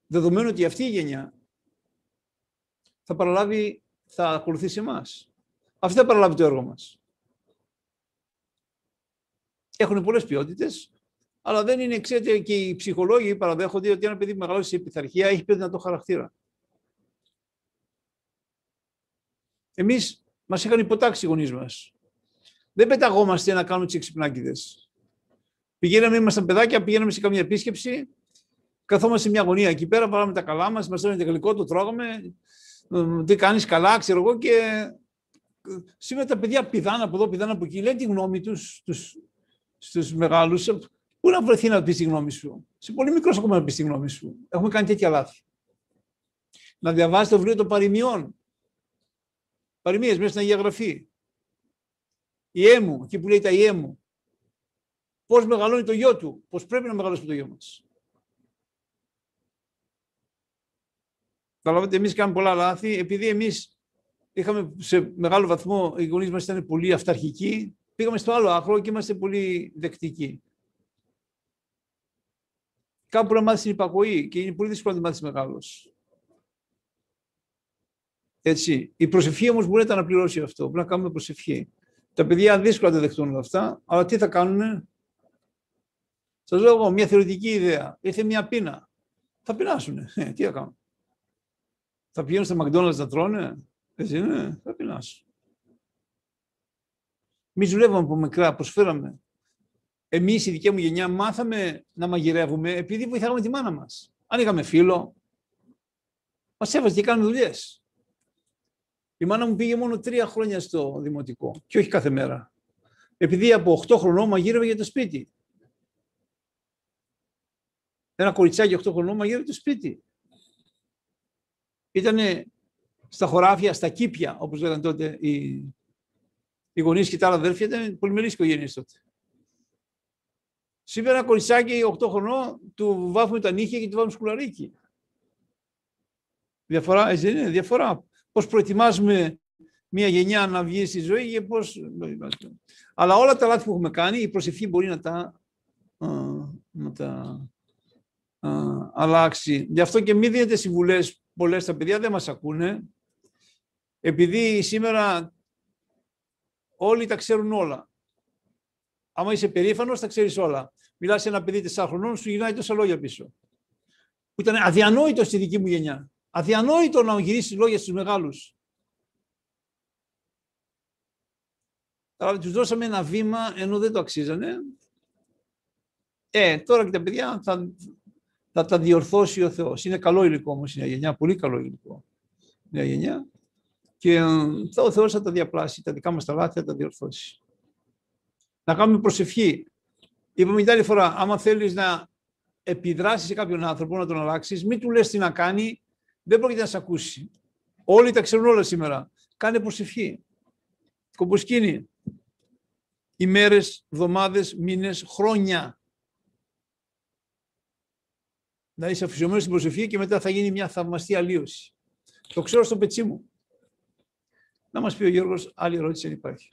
δεδομένου ότι αυτή η γενιά θα παραλάβει, θα ακολουθήσει εμάς. Αυτή θα παραλάβει το έργο μας. Έχουν πολλές ποιότητες, αλλά δεν είναι, ξέρετε, και οι ψυχολόγοι παραδέχονται ότι ένα παιδί που μεγαλώσει σε πειθαρχία έχει πιο δυνατό χαρακτήρα. Εμείς μας είχαν υποτάξει οι γονείς μας. Δεν πεταγόμαστε να κάνουμε τις εξυπνάκιδε. Πηγαίναμε, ήμασταν παιδάκια, πηγαίναμε σε καμία επίσκεψη, καθόμαστε σε μια γωνία εκεί πέρα, βάλαμε τα καλά μας, μας το γλυκό, το τρώγαμε, τι κάνεις καλά, ξέρω εγώ, και σήμερα τα παιδιά πηδάνε από εδώ, πηδάνε από εκεί, λένε τη γνώμη τους στους, στους μεγάλους. Πού να βρεθεί να πεις τη γνώμη σου; Σε πολύ μικρός ακόμα να πεις τη γνώμη σου. Έχουμε κάνει τέτοια λάθη. Να διαβάσει το βιβλίο των παροιμιών. Παροιμίες μέσα στην Αγία Γραφή. Η έμου, εκεί που λέει τα ιέμου. Πώς μεγαλώνει το γιο του, πώς πρέπει να μεγαλώσει το γιο μας. Καταλαβαίνετε, εμείς κάνουμε πολλά λάθη, επειδή εμείς είχαμε σε μεγάλο βαθμό, οι γονείς μας ήταν πολύ αυταρχικοί, πήγαμε στο άλλο άκρο και είμαστε πολύ δεκτικοί. Κάπου να μάθεις την υπακοή και είναι πολύ δύσκολο να μάθεις μεγάλος. Έτσι. Η προσευχή όμως μπορεί να τα αναπληρώσει αυτό. Πρέπει να κάνουμε προσευχή. Τα παιδιά δύσκολα τα δεχτούν όλα αυτά, αλλά τι θα κάνουν. Σας λέω εγώ μια θεωρητική ιδέα. Ήρθε μια πείνα. Θα πεινάσουν. Ε, τι θα κάνουν; Θα πηγαίνουν στα McDonald's να τρώνε; Έτσι είναι. Θα πεινάσουν. Εμεί δουλεύαμε από μικρά, προσφέραμε. Εμείς, η δική μου γενιά, μάθαμε να μαγειρεύουμε επειδή βοηθάγαμε τη μάνα μας. Αν είχαμε φίλο, μας έβαζε και κάνουμε δουλειές. Η μάνα μου πήγε μόνο τρία χρόνια στο δημοτικό και όχι κάθε μέρα. Επειδή από 8 χρονών μαγείρευε για το σπίτι. Ένα κοριτσάκι 8 χρονών μαγείρευε το σπίτι. Ήτανε στα χωράφια, στα κήπια, όπως λέγανε τότε οι, οι γονείς και τα άλλα αδέρφια, ήταν πολυμερείς οικογένειες τότε. Σήμερα ένα κοριτσάκι 8 χρονών του βάφουμε τα νύχια και του βάζουμε σκουλαρίκι. Διαφορά, έτσι είναι, διαφορά. Πώς προετοιμάζουμε μια γενιά να βγει στη ζωή και πώς... Αλλά όλα τα λάθη που έχουμε κάνει, η προσευχή μπορεί να τα, να τα αλλάξει. Γι' αυτό και μην δίνετε συμβουλές πολλές στα παιδιά, δεν μας ακούνε. Επειδή σήμερα όλοι τα ξέρουν όλα. Άμα είσαι περήφανος, τα ξέρεις όλα. Μιλάς σε ένα παιδί 4 χρονών, σου γυρνάει τόσα λόγια πίσω. Που ήταν αδιανόητος στη δική μου γενιά. Αδιανόητο να γυρίσει λόγια στους μεγάλους. Αλλά τους δώσαμε ένα βήμα ενώ δεν το αξίζανε. Ε, τώρα και τα παιδιά θα, θα τα διορθώσει ο Θεός. Είναι καλό υλικό όμως η νέα γενιά, πολύ καλό υλικό. Η νέα γενιά. Και ε, ο Θεός θα τα διαπλάσει, τα δικά μας τα λάθη θα τα διορθώσει. Να κάνουμε προσευχή. Είπαμε την άλλη φορά, άμα θέλεις να επιδράσεις σε κάποιον άνθρωπο, να τον αλλάξεις, μην του λες τι να κάνει, δεν πρόκειται να σε ακούσει. Όλοι τα ξέρουν όλα σήμερα. Κάνε προσευχή. Κομποσκίνη. Ημέρες, εβδομάδες, μήνες, χρόνια. Να είσαι αφησιωμένος στην προσευχή και μετά θα γίνει μια θαυμαστή αλλίωση. Το ξέρω στο πετσί μου. Να μας πει ο Γιώργος άλλη ερώτηση αν υπάρχει.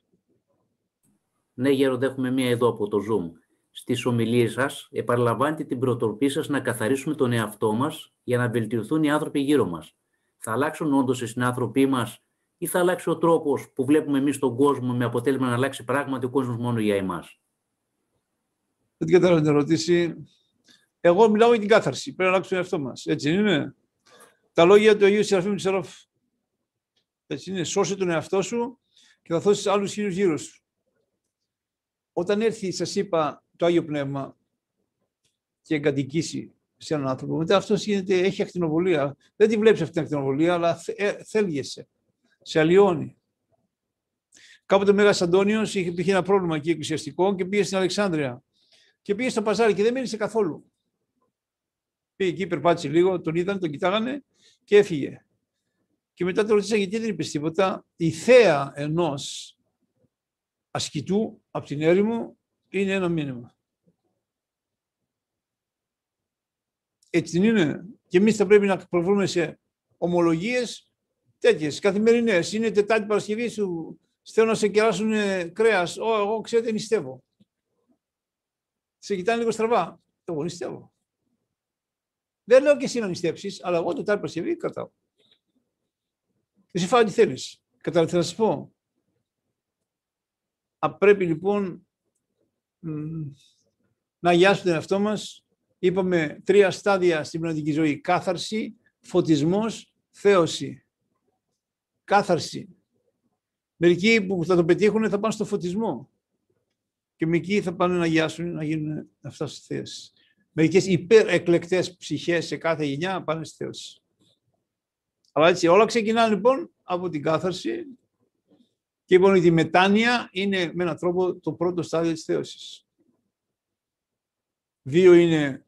Ναι, Γέροντα, έχουμε μία εδώ από το Zoom. Στις ομιλίες σας επαναλαμβάνετε την προτροπή σας να καθαρίσουμε τον εαυτό μας για να βελτιωθούν οι άνθρωποι γύρω μας. Θα αλλάξουν όντως οι συνάνθρωποι μας ή θα αλλάξει ο τρόπος που βλέπουμε εμείς τον κόσμο με αποτέλεσμα να αλλάξει πράγματι ο κόσμος μόνο για εμάς; Δεν κατάλαβα την ερώτηση. Εγώ μιλάω για την κάθαρση. Πρέπει να αλλάξουμε τον εαυτό μας. Έτσι είναι; Τα λόγια του Αγίου Σεραφείμ Τσαρόφ. Έτσι είναι. Σώσε τον εαυτό σου και θα δώσεις άλλους χίλιους γύρω σου. Όταν έρθει, σας είπα, το Άγιο Πνεύμα και εγκατοικήσει σε έναν άνθρωπο, μετά αυτός γίνεται, έχει ακτινοβολία. Δεν τη βλέπεις αυτή την ακτινοβολία, αλλά ε, θέλγεσαι. Σε αλλοιώνει. Κάποτε ο Μέγας Αντώνιος είχε, είχε ένα πρόβλημα εκεί εκκλησιαστικό και πήγε στην Αλεξάνδρεια. Και πήγε στο παζάρι και δεν μίλησε καθόλου. Πήγε εκεί, περπάτησε λίγο, τον είδαν, τον κοιτάγανε και έφυγε. Και μετά το ρωτήσα γιατί δεν είπες τίποτα; Η θέα ενός ασκητού από την έρημο είναι ένα μήνυμα. Έτσι δεν είναι. Και εμείς θα πρέπει να προβούμε σε ομολογίες τέτοιες, καθημερινές. Είναι Τετάρτη Παρασκευή σου, θέλω να σε κεράσουν κρέας. Εγώ ξέρετε, νηστεύω. Σε κοιτάνε λίγο στραβά. Εγώ νηστεύω. Δεν λέω και εσύ να νηστέψεις, αλλά εγώ Τετάρτη Παρασκευή κρατάω. Εσύ φάω τι θέλεις. Κατάλαβες να σας πω; Πρέπει λοιπόν να αγιάσουμε τον εαυτό μας. Είπαμε τρία στάδια στην πνευματική ζωή. Κάθαρση, φωτισμός, θέωση. Κάθαρση. Μερικοί που θα το πετύχουν θα πάνε στο φωτισμό. Και μερικοί θα πάνε να αγιάσουν, να γίνουν αυτά στη θέση. Μερικές υπερεκλεκτές ψυχές σε κάθε γενιά πάνε στη θέωση. Αλλά έτσι όλα ξεκινάνε λοιπόν από την κάθαρση Και είπαμε ότι η μετάνοια είναι με έναν τρόπο το πρώτο στάδιο της θέωσης. Δύο είναι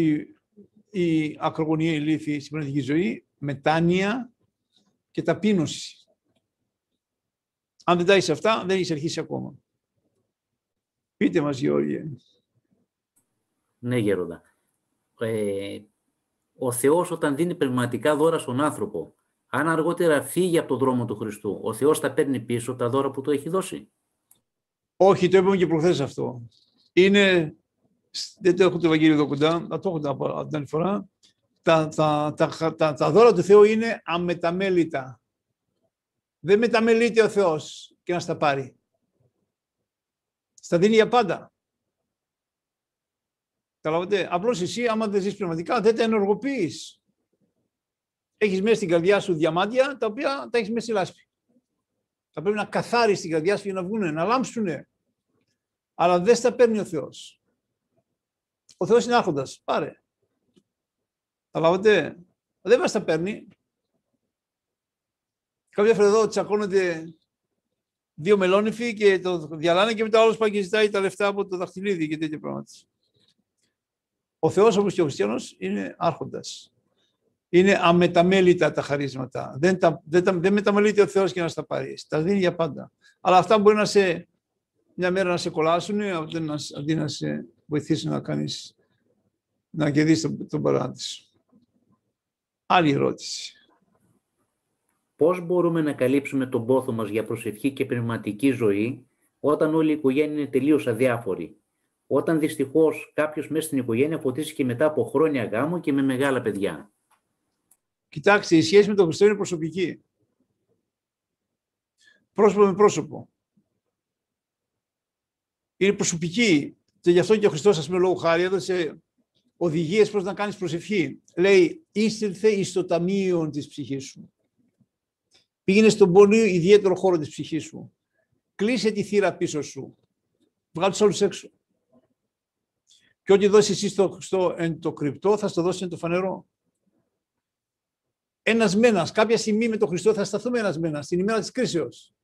η, η ακρογωνία ηλίθη στην πνευματική ζωή, μετάνοια και ταπείνωση. Αν δεν τα είσαι αυτά, δεν έχεις αρχίσει ακόμα. Πείτε μας, Γεώργιε. Ναι, Γέροντα. Ε, ο Θεός όταν δίνει πνευματικά δώρα στον άνθρωπο, αν αργότερα φύγει από τον δρόμο του Χριστού, ο Θεός θα παίρνει πίσω τα δώρα που του έχει δώσει; Όχι, το είπαμε και προχθές αυτό. Είναι, δεν το έχω το Ευαγγέλιο εδώ κοντά, θα το έχω από την άλλη φορά. Τα, τα, τα, τα, τα δώρα του Θεού είναι αμεταμέλητα. Δεν μεταμελείται ο Θεός και να στα πάρει. Στα δίνει για πάντα. Καταλαβαίνετε; Απλώς εσύ, άμα δεν ζεις πνευματικά, δεν τα ενεργοποιείς. Έχεις μέσα στην καρδιά σου διαμάντια, τα οποία τα έχεις μέσα στη λάσπη. Θα πρέπει να καθάρεις την καρδιά σου για να βγουν, να λάμψουν. Αλλά δεν στα παίρνει ο Θεός. Ο Θεός είναι άρχοντας. Πάρε. Καταλαβαίνετε. Δεν μας τα παίρνει. Κάποια φορά εδώ τσακώνονται δύο μελόνυφοι και το διαλάνε και μετά όλος πάει και ζητάει τα λεφτά από το δαχτυλίδι και τέτοια πράγματα. Ο Θεός όπως και ο Χριστιανός είναι άρχοντας. Είναι αμεταμέλητα τα χαρίσματα. Δεν, τα, δεν, τα, δεν μεταμελείται ο Θεός για να στα πάρει. Τα δίνει για πάντα. Αλλά αυτά μπορεί να σε, μια μέρα να σε κολλάσουν αντί να, αντί να σε βοηθήσουν να κάνεις να κερδίσεις τον, τον παράδεισο. Άλλη ερώτηση. Πώς μπορούμε να καλύψουμε τον πόθο μας για προσευχή και πνευματική ζωή όταν όλη η οικογένεια είναι τελείως αδιάφορη; Όταν δυστυχώς κάποιος μέσα στην οικογένεια φωτίσει και μετά από χρόνια γάμου και με μεγάλα παιδιά; Κοιτάξτε, η σχέση με τον Χριστό είναι προσωπική. Πρόσωπο με πρόσωπο. Είναι προσωπική. Και γι' αυτό και ο Χριστός, ας πούμε, λόγω χάρη, έδωσε οδηγίες προς να κάνεις προσευχή. Λέει, «Ίστηλθε εις το ταμείο της ψυχής σου». Πήγαινε στον πολύ ιδιαίτερο χώρο της ψυχής σου. Κλείσε τη θύρα πίσω σου. Βγάλει τους όλους έξω. Και ό,τι δώσεις εσύ στο, στο, εν το κρυπτό, θα στο δώσεις εν το φανερό. Ένας μένας, κάποια στιγμή με τον Χριστό θα σταθούμε ένας μένας, στην ημέρα της κρίσεως.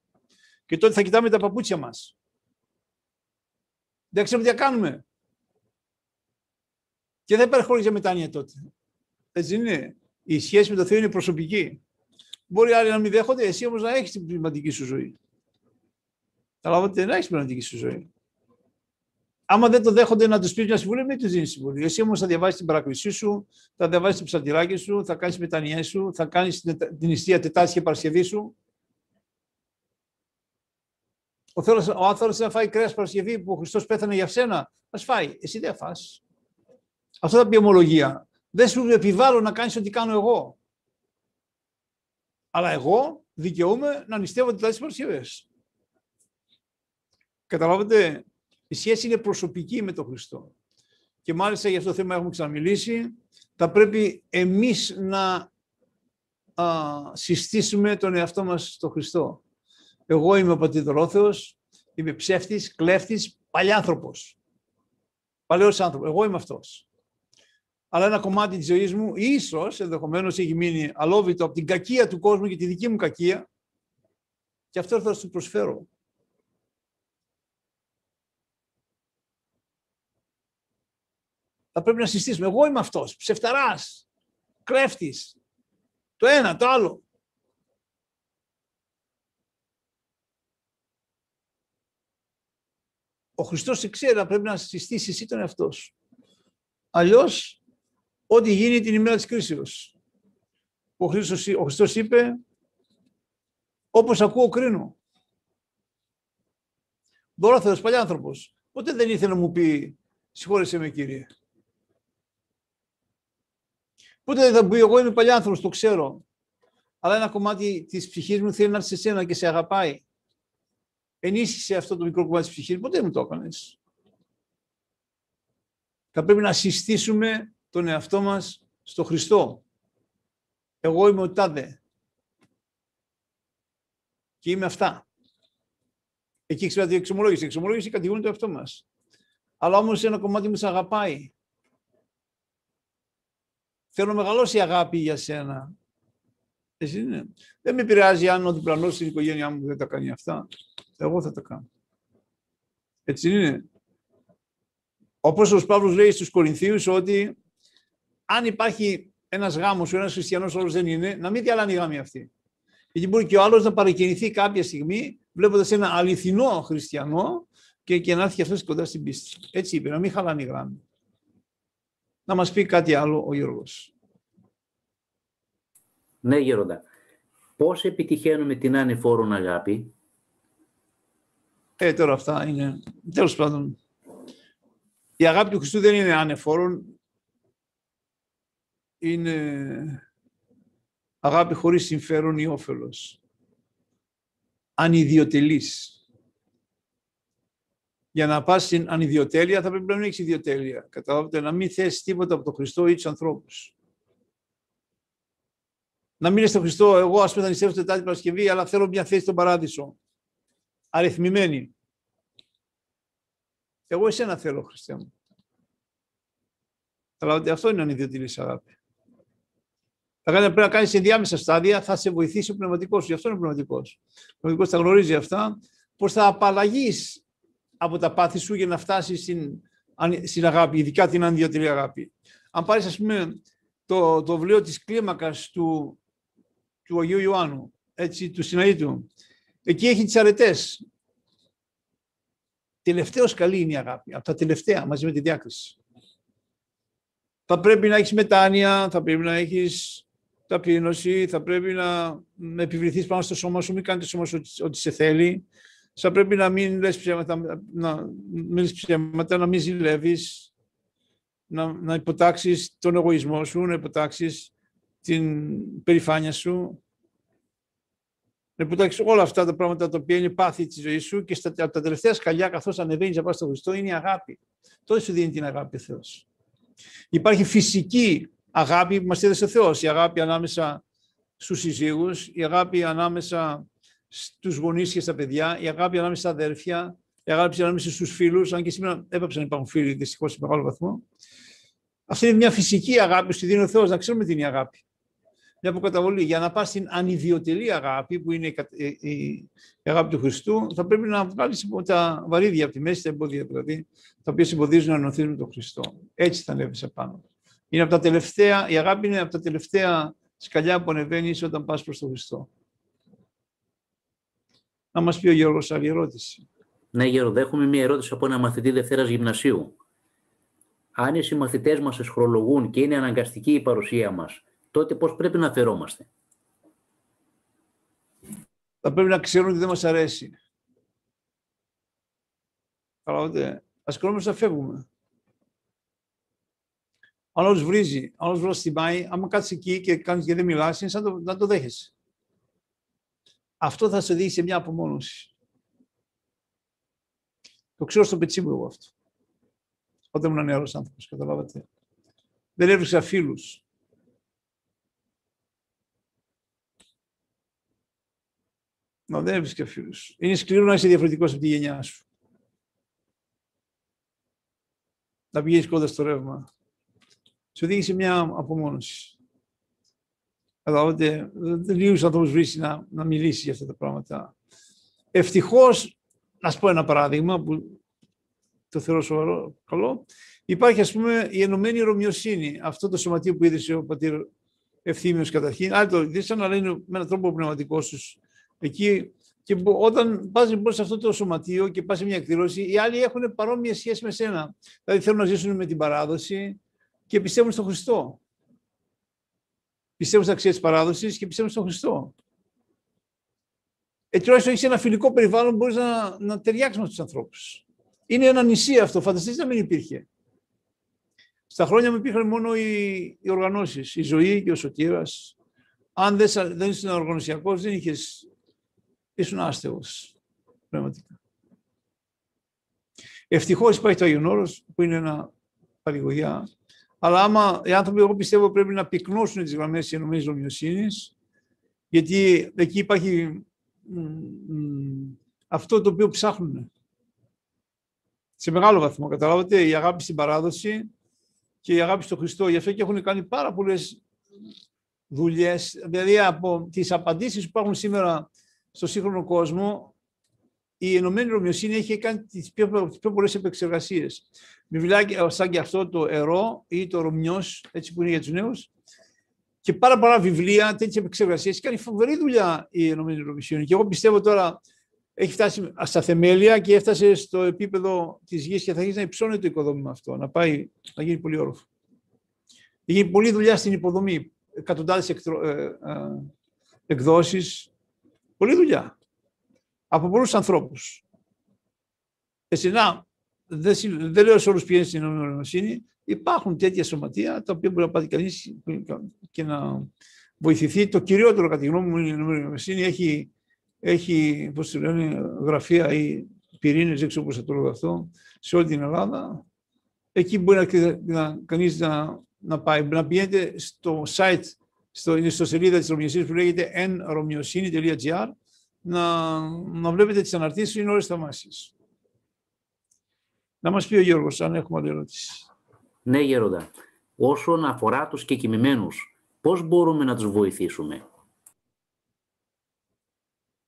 Και τότε θα κοιτάμε τα παπούτσια μας. Δεν ξέρουμε τι θα κάνουμε. Και δεν υπάρχει για μετάνοια τότε. Έτσι είναι. Η σχέση με το Θεό είναι προσωπική. Μπορεί άλλοι να μην δέχονται, εσύ όμως να έχεις την πνευματική σου ζωή. Καταλάβατε, να έχεις πνευματική σου ζωή. Άμα δεν το δέχονται να τους πεις μια συμβουλή, μην τους δίνεις συμβουλή. Εσύ όμως θα διαβάσεις την παρακλησή σου, θα διαβάσεις το ψαλτηράκι σου, θα κάνεις μετανιέ σου, θα κάνεις την νηστεία Τετάρτη και Παρασκευή σου. Ο, θέλος, ο άνθρωπο να φάει κρέας Παρασκευή που ο Χριστός πέθανε για σένα, ας φάει. Εσύ δεν φά. Αυτό θα πει ομολογία. Δεν σου επιβάλλω να κάνεις ό,τι κάνω εγώ. Αλλά εγώ δικαιούμαι να νηστεύω Τετάρτη και Παρασκευέ. Καταλάβετε, η σχέση είναι προσωπική με τον Χριστό. Και μάλιστα για αυτό το θέμα έχουμε ξαναμιλήσει. Θα πρέπει εμείς να α, συστήσουμε τον εαυτό μας στον Χριστό. Εγώ είμαι ο πατηδρόθεος, είμαι ψεύτης, κλέφτης, παλιάνθρωπος. Παλαιός άνθρωπος. Εγώ είμαι αυτός. Αλλά ένα κομμάτι της ζωής μου ίσως ενδεχομένως έχει μείνει αλόβητο από την κακία του κόσμου και τη δική μου κακία και αυτό θα σου προσφέρω. θα πρέπει να συστήσουμε. Εγώ είμαι αυτός, ψευταράς, κλέφτης, το ένα, το άλλο. Ο Χριστός ξέρει, πρέπει να συστήσει εσύ τον εαυτό σου. Αλλιώς, ό,τι γίνει την ημέρα της κρίσεως. Ο Χριστός, ο Χριστός είπε, όπως ακούω κρίνω. Δωρόθερος παλιάνθρωπος. Ποτέ δεν ήθελε να μου πει, συγχώρεσέ με Κύριε. Πότε δεν θα πει, εγώ είμαι παλιάνθρωπος, το ξέρω. Αλλά ένα κομμάτι της ψυχής μου θέλει να έρθει σε σένα και σε αγαπάει. Ενίσχυσε αυτό το μικρό κομμάτι της ψυχής, ποτέ μου το έκανε. Θα πρέπει να συστήσουμε τον εαυτό μας στο Χριστό. Εγώ είμαι ο τάδε. Και είμαι αυτά. Εκεί ξέρετε η εξομολόγηση. Η εξομολόγηση κατηγορεί το εαυτό μας. Αλλά όμως ένα κομμάτι μου σε αγαπάει. Θέλω να μεγαλώσει η αγάπη για σένα. Έτσι είναι. Δεν με επηρεάζει αν ο διπλανός στην οικογένειά μου δεν τα κάνει αυτά. Εγώ θα τα κάνω. Έτσι είναι. Ο Απόστολος Παύλος λέει στους Κορινθίους ότι αν υπάρχει ένας γάμος ο ένας χριστιανός όλος δεν είναι, να μην διαλάνει η γάμη αυτή. Γιατί μπορεί και ο άλλος να παρακινηθεί κάποια στιγμή βλέποντας ένα αληθινό χριστιανό και, και να έρθει και αυτός κοντά στην πίστη. Έτσι είπε, να μην χαλάνε η γράμμη. Να μας πει κάτι άλλο ο Γιώργος. Ναι, Γέροντα. Πώς επιτυχαίνουμε την ανεφόρον αγάπη; Ε, τώρα αυτά είναι... Τέλος πάντων, η αγάπη του Χριστού δεν είναι ανεφόρον. Είναι αγάπη χωρίς συμφέρον ή όφελος. Ανιδιοτελής. Για να πας στην ανιδιοτέλεια θα πρέπει να μην έχεις ιδιοτέλεια. Καταλάβετε, να μην θες τίποτα από τον Χριστό ή τους ανθρώπους. Να μην είναι στον Χριστό, εγώ ας πούμε θα νηστεύω Τετάρτη Παρασκευή, αλλά θέλω μια θέση στον Παράδεισο. Αριθμημένη. Εγώ εσένα θέλω, Χριστέ μου. Αλλά αυτό είναι ανιδιοτελής αγάπη. Θα κάνει, πρέπει να κάνεις σε διάμεσα στάδια, θα σε βοηθήσει ο πνευματικός σου. Γι' αυτό είναι ο πνευματικός. Ο πνευματικός θα γνωρίζει αυτά, πώς θα απαλλαγείς από τα πάθη σου για να φτάσεις στην, στην αγάπη, ειδικά την ανδιωτηρή αγάπη. Αν πάρεις, ας πούμε, το, το βιβλίο της κλίμακας του, του Αγίου Ιωάννου, έτσι, του Συναήτου, εκεί έχει τις αρετές. Τελευταίος καλή είναι η αγάπη, από τα τελευταία μαζί με τη διάκριση. Θα πρέπει να έχεις μετάνοια, θα πρέπει να έχεις ταπείνωση, θα πρέπει να επιβληθείς πάνω στο σώμα σου, μην κάνεις το σώμα σου ό,τι σε θέλει. Θα πρέπει να μην λες ψέματα, να, μην ψέματα, να μην ζηλεύεις, να, να υποτάξεις τον εγωισμό σου, να υποτάξεις την περηφάνεια σου, να υποτάξεις όλα αυτά τα πράγματα τα οποία είναι πάθη της ζωής σου και στα, τα τελευταία σκαλιά καθώς ανεβαίνεις από στον Χριστό είναι η αγάπη. Τότε σου δίνει την αγάπη ο Θεός. Υπάρχει φυσική αγάπη που μας έδωσε ο Θεός, η αγάπη ανάμεσα στους συζύγους, η αγάπη ανάμεσα στους γονείς και στα παιδιά, η αγάπη ανάμεσα στα αδέρφια, η αγάπη ανάμεσα στους φίλους, αν και σήμερα έπαψαν να υπάρχουν φίλοι δυστυχώς σε μεγάλο βαθμό. Αυτή είναι μια φυσική αγάπη που στη δίνει ο Θεός, να ξέρουμε τι είναι η αγάπη. Μια αποκαταβολή. Για να πας στην ανιδιοτελή αγάπη, που είναι η αγάπη του Χριστού, θα πρέπει να βγάλεις τα βαρύδια από τη μέση, τα εμπόδια δηλαδή, τα οποία συμποδίζουν να ενωθείς με τον Χριστό. Έτσι θα ανέβεις επάνω. Είναι από τα τελευταία, η αγάπη είναι από τα τελευταία σκαλιά που ανεβαίνεις όταν πας προς τον Χριστό. Να μας πει ο Γιώργος άλλη ερώτηση. Ναι, Γιώργο, έχουμε μία ερώτηση από ένα μαθητή Δευτέρας Γυμνασίου. Αν οι συμμαθητές μας εσχρολογούν και είναι αναγκαστική η παρουσία μας, τότε πώς πρέπει να φερόμαστε. Θα πρέπει να ξέρουν ότι δεν μας αρέσει. Καταλάβατε, ας κρόμαστε να φεύγουμε. Αν όλος βρίζει, αν όλος βρίζει πάει, άμα κάτσεις εκεί και, κάνεις και δεν μιλάς, είναι σαν το, να το δέχεσαι. Αυτό θα σε δει σε μια απομόνωση. Το ξέρω στο πετσί μου εγώ αυτό. Όταν ήμουν νεαρός άνθρωπος, καταλάβατε. Δεν έβριξα φίλους. Να δεν έβρισκα φίλους. Είναι σκληρό να είσαι διαφορετικός από τη γενιά σου. Να πηγαίνεις κοντά στο ρεύμα σε οδήγησε μια απομόνωση. Καταλάβατε, δεν λίγους ανθρώπους βρίσκεις να, να μιλήσεις για αυτά τα πράγματα. Ευτυχώς, να πω ένα παράδειγμα που το θεωρώ σοβαρό, καλό, υπάρχει ας πούμε η ενωμένη ρωμιοσύνη, αυτό το σωματείο που είδε ο πατήρ Ευθύμιος καταρχήν, άλλοι το είδησαν, αλλά είναι με έναν τρόπο πνευματικός τους εκεί. Και όταν πας λοιπόν σε αυτό το σωματείο και πας σε μια εκδήλωση, οι άλλοι έχουν παρόμοια σχέση με σένα. Δηλαδή θέλουν να ζήσουν με την παράδοση, και πιστεύουν στον Χριστό. Πιστεύουν στα αξία της παράδοσης και πιστεύουν στον Χριστό. Έτσι, τουλάχιστον έχεις ένα φιλικό περιβάλλον, μπορείς να, να ταιριάξεις με τους ανθρώπους. Είναι ένα νησί αυτό. Φανταστείτε να μην υπήρχε. Στα χρόνια μου υπήρχαν μόνο οι, οι οργανώσεις, η ζωή και ο σωτήρας. Αν δεν, δεν ήσουν οργανωσιακός, δεν είχες. Ήσουν άστεγος. Πραγματικά. Ευτυχώς υπάρχει το Άγιον που είναι ένα παρηγοριά αλλά άμα οι άνθρωποι, εγώ πιστεύω, πρέπει να πυκνώσουν τις γραμμές της ενωμένης νομιοσύνης, γιατί εκεί υπάρχει αυτό το οποίο ψάχνουν. Σε μεγάλο βαθμό, καταλάβατε, η αγάπη στην παράδοση και η αγάπη στον Χριστό. Γι' αυτό και έχουν κάνει πάρα πολλές δουλειές, δηλαδή από τις απαντήσεις που υπάρχουν σήμερα στο σύγχρονο κόσμο, η Ενωμένη Ρωμιοσύνη έχει κάνει τις πιο, τις πιο πολλές επεξεργασίες. Βιβλιάκια σαν και αυτό το Ερώ ή το Ρωμιός, έτσι που είναι για τους νέους, και πάρα πολλά βιβλία, τέτοιες επεξεργασίες. Κάνει φοβερή δουλειά η Ενωμένη Ρωμιοσύνη. Και εγώ πιστεύω τώρα έχει φτάσει στα θεμέλια και έφτασε στο επίπεδο της γης και θα αρχίσει να υψώνει το οικοδόμημα αυτό, να πάει να γίνει πολύ όροφο. Έχει πολλή δουλειά στην υποδομή, εκατοντάδες εκτρο... ε, ε, εκδόσεις. Πολλή δουλειά. Από πολλούς ανθρώπους. Εσύ να, δεν, δεν λέω σε όλους πηγαίνει στην νοημοσύνη, υπάρχουν τέτοια σωματεία τα οποία μπορεί να πάει κανείς και να βοηθηθεί. Το κυριότερο, κατά τη γνώμη μου, η νοημοσύνη έχει, έχει πώς το λένε, γραφεία ή πυρήνες, δεν ξέρω πώς θα το λέω αυτό, σε όλη την Ελλάδα. Εκεί μπορεί να, να, κανείς να, να πάει, να πηγαίνετε στο site, στο, στο σελίδα της Ρωμιοσύνης που λέγεται nromyosini.gr να, να βλέπετε τις αναρτήσεις, είναι όλες θαυμάσιες. Να μας πει ο Γιώργος, αν έχουμε άλλη ερώτηση. Ναι, Γέροντα. Όσον αφορά τους κεκοιμημένους, πώς μπορούμε να τους βοηθήσουμε;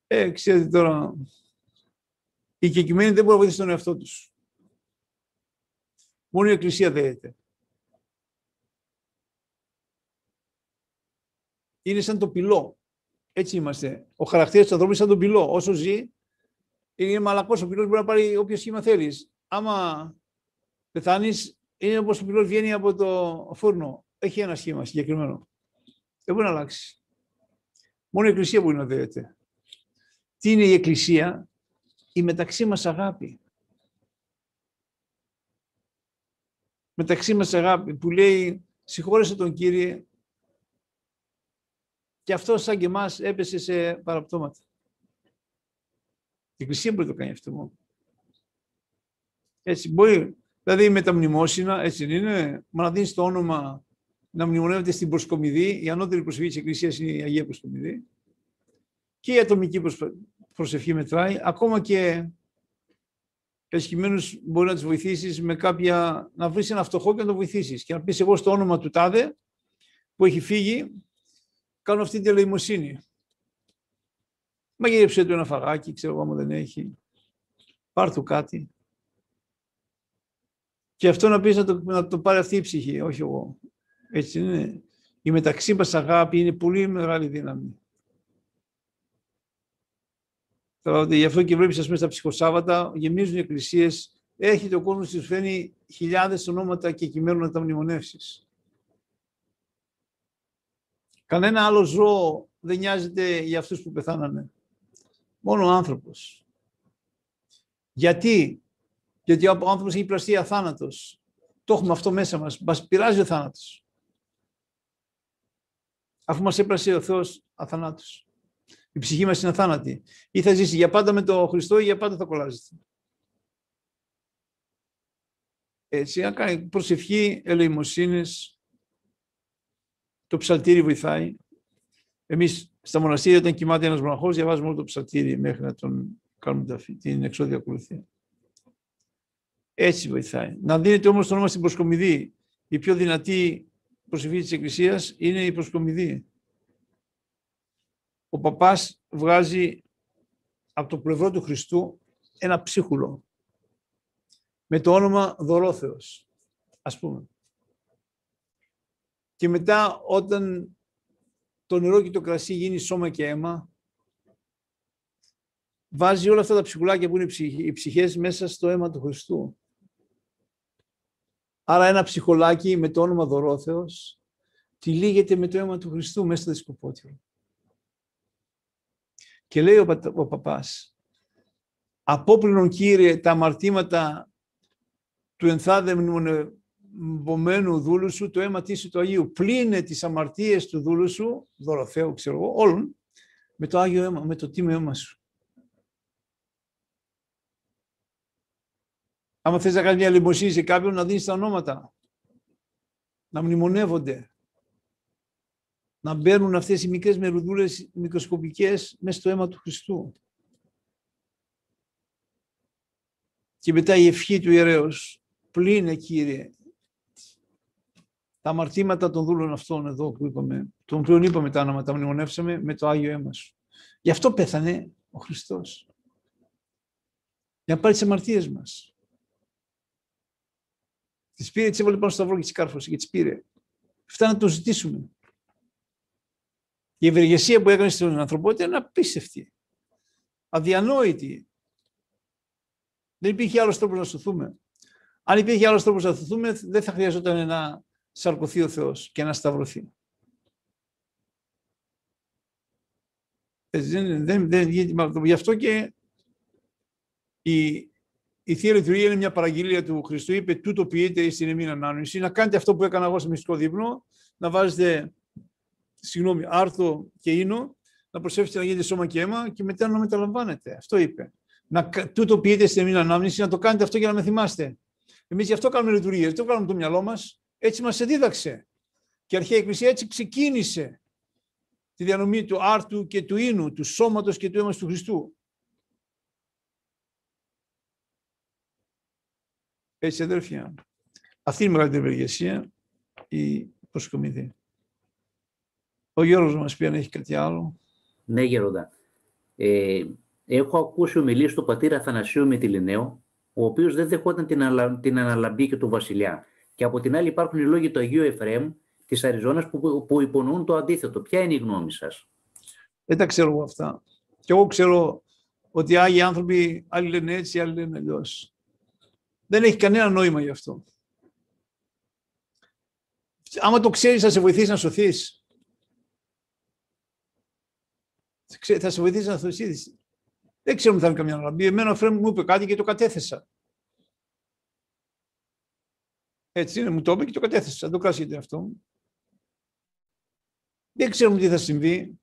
Ε, ξέρετε τώρα, οι κεκοιμένοι δεν μπορούν να βοηθήσουν τον εαυτό τους. Μόνο η Εκκλησία δέεται. Είναι σαν το πυλό. Έτσι είμαστε. Ο χαρακτήρας του ανθρώπου είναι σαν τον πυλό. Όσο ζει, είναι μαλακός. Ο πυλός μπορεί να πάρει όποιο σχήμα θέλεις άμα πεθάνεις, είναι όπως ο πυλός βγαίνει από το φούρνο. Έχει ένα σχήμα συγκεκριμένο. Δεν μπορεί να αλλάξει. Μόνο η Εκκλησία μπορεί να δέεται. Τι είναι η Εκκλησία, η μεταξύ μας αγάπη. Μεταξύ μας αγάπη που λέει συγχώρεσε τον Κύριε και αυτό σαν και εμάς έπεσε σε παραπτώματα. Η Εκκλησία μπορεί να το κάνει αυτό μόνο. Έτσι, μπορεί, δηλαδή με τα μνημόσυνα, έτσι δεν είναι, μα να δίνεις το όνομα να μνημονεύεται στην προσκομιδή, η ανώτερη προσευχή της Εκκλησίας είναι η Αγία Προσκομιδή. Και η ατομική προσευχή μετράει, ακόμα και εσχημένους μπορεί να τις βοηθήσεις με κάποια, να βρεις ένα φτωχό και να το βοηθήσεις. Και να πεις εγώ στο όνομα του τάδε που έχει φύγει, κάνω αυτή την ελεημοσύνη. Μαγείρεψε του ένα φαγάκι, ξέρω εγώ άμα δεν έχει. Πάρ' του κάτι. Και αυτό να πεις να το, να το πάρει αυτή η ψυχή, όχι εγώ. Έτσι είναι. Η μεταξύ μας αγάπη είναι πολύ μεγάλη δύναμη. Γι' αυτό και βλέπεις, ας πούμε, στα ψυχοσάββατα, γεμίζουν οι εκκλησίες, έχει ο κόσμος που φαίνει χιλιάδες ονόματα και κειμένου να τα μνημονεύσεις. Κανένα άλλο ζώο δεν νοιάζεται για αυτούς που πεθάνανε. Μόνο ο άνθρωπος. Γιατί; Γιατί ο άνθρωπος έχει πλαστεί αθάνατος. Το έχουμε αυτό μέσα μας. Μας πειράζει ο θάνατος. Αφού μας έπλασε ο Θεός αθανάτος. Η ψυχή μας είναι αθάνατη. Ή θα ζήσει για πάντα με τον Χριστό ή για πάντα θα κολλάζεται. Έτσι, αν κάνει προσευχή, ελεημοσύνης, το ψαλτήρι βοηθάει. Εμείς στα μοναστήρια όταν κοιμάται ένας μοναχός διαβάζουμε όλο το ψαλτήρι μέχρι να τον κάνουμε την εξώδια ακολουθία. Έτσι βοηθάει. Να δίνετε όμως το όνομα στην προσκομιδή. Η πιο δυνατή προσευχή της Εκκλησίας είναι η προσκομιδή. Ο παπάς βγάζει από το πλευρό του Χριστού ένα ψίχουλο με το όνομα Δωρόθεος, ας πούμε. Και μετά όταν το νερό και το κρασί γίνει σώμα και αίμα, βάζει όλα αυτά τα ψυχουλάκια που είναι οι ψυχές μέσα στο αίμα του Χριστού. Άρα ένα ψυχολάκι με το όνομα Δωρόθεος τυλίγεται με το αίμα του Χριστού μέσα στο δισκοπότηρο. Και λέει ο, πα, ο παπάς, απόπλυνον Κύριε τα αμαρτήματα του ενθάδεμνου δούλου σου, το αίμα της του Αγίου. Πλύνε τις αμαρτίες του δούλου σου, Δωροθέου ξέρω εγώ, όλων, με το Άγιο αίμα, με το τίμιο αίμα σου. Άμα θες να κάνεις μια λιμοσύνη σε κάποιον, να δίνεις τα ονόματα. Να μνημονεύονται. Να μπαίνουν αυτές οι μικρές μερουδούλες μικροσκοπικές μέσα στο αίμα του Χριστού. Και μετά η ευχή του ιερέως. Πλήνε, Κύριε, τα αμαρτήματα των δούλων αυτών εδώ που είπαμε, των οποίων είπαμε τα όνομα, τα μνημονεύσαμε με το Άγιο αίμα σου. Γι' αυτό πέθανε ο Χριστός. Για να πάρει τις αμαρτίες μας. Τις πήρε, τις έβαλε πάνω στο σταυρό και τις κάρφωσε και τις πήρε. Φτάνει να το ζητήσουμε. Η ευεργεσία που έκανε στην ανθρωπότητα είναι απίστευτη. Αδιανόητη. Δεν υπήρχε άλλος τρόπος να σωθούμε. Αν υπήρχε άλλος τρόπος να σωθούμε, δεν θα χρειαζόταν να σαρκωθεί ο Θεός και να σταυρωθεί. Δεν, δεν, δεν, γι' αυτό και η, η Θεία Λειτουργία είναι μια παραγγελία του Χριστού. Είπε τούτο ποιείται στην εμήν ανάνωση. Να κάνετε αυτό που έκανα εγώ στο μυστικό δείπνο, να βάζετε συγγνώμη, άρθρο και ίνο, να προσέφετε να γίνετε σώμα και αίμα και μετά να μεταλαμβάνετε. Αυτό είπε. Να, τούτο ποιείτε στην εμήν ανάμνηση, να το κάνετε αυτό για να με θυμάστε. Εμείς γι' αυτό κάνουμε λειτουργίες, δεν το κάνουμε το μυαλό μας. Έτσι μας εδίδαξε. Και η αρχαία Εκκλησία έτσι ξεκίνησε τη διανομή του άρτου και του ίνου, του σώματος και του αίματος του Χριστού. Έτσι, αδέρφια, αυτή είναι η μεγαλύτερη ευεργεσία, η προσκομιδή. Ο Γιώργος μας πει αν έχει κάτι άλλο. Ναι, Γερόντα. Ε, έχω ακούσει ομιλίες του πατήρα Αθανασίου Μητυλινέου, ο οποίος δεν δεχόταν την, αλα, την αναλαμπή και του βασιλιά. Και από την άλλη υπάρχουν οι λόγοι του Αγίου Εφραίμ της Αριζόνας που, που υπονοούν το αντίθετο. Ποια είναι η γνώμη σας; Δεν τα ξέρω εγώ αυτά. Και εγώ ξέρω ότι οι Άγιοι άνθρωποι άλλοι λένε έτσι, άλλοι λένε αλλιώς. Δεν έχει κανένα νόημα γι' αυτό. Άμα το ξέρεις θα σε βοηθήσει να σωθείς. θα σε βοηθήσει να θυσίδεις. Δεν ξέρω αν θα είναι καμιά αναλαμπή. Εμένα ο Φρέμ μου είπε κάτι και το κατέθεσα. Έτσι είναι, μου το είπε και το κατέθεσα. Το κράσετε αυτό. Δεν ξέρουμε τι θα συμβεί.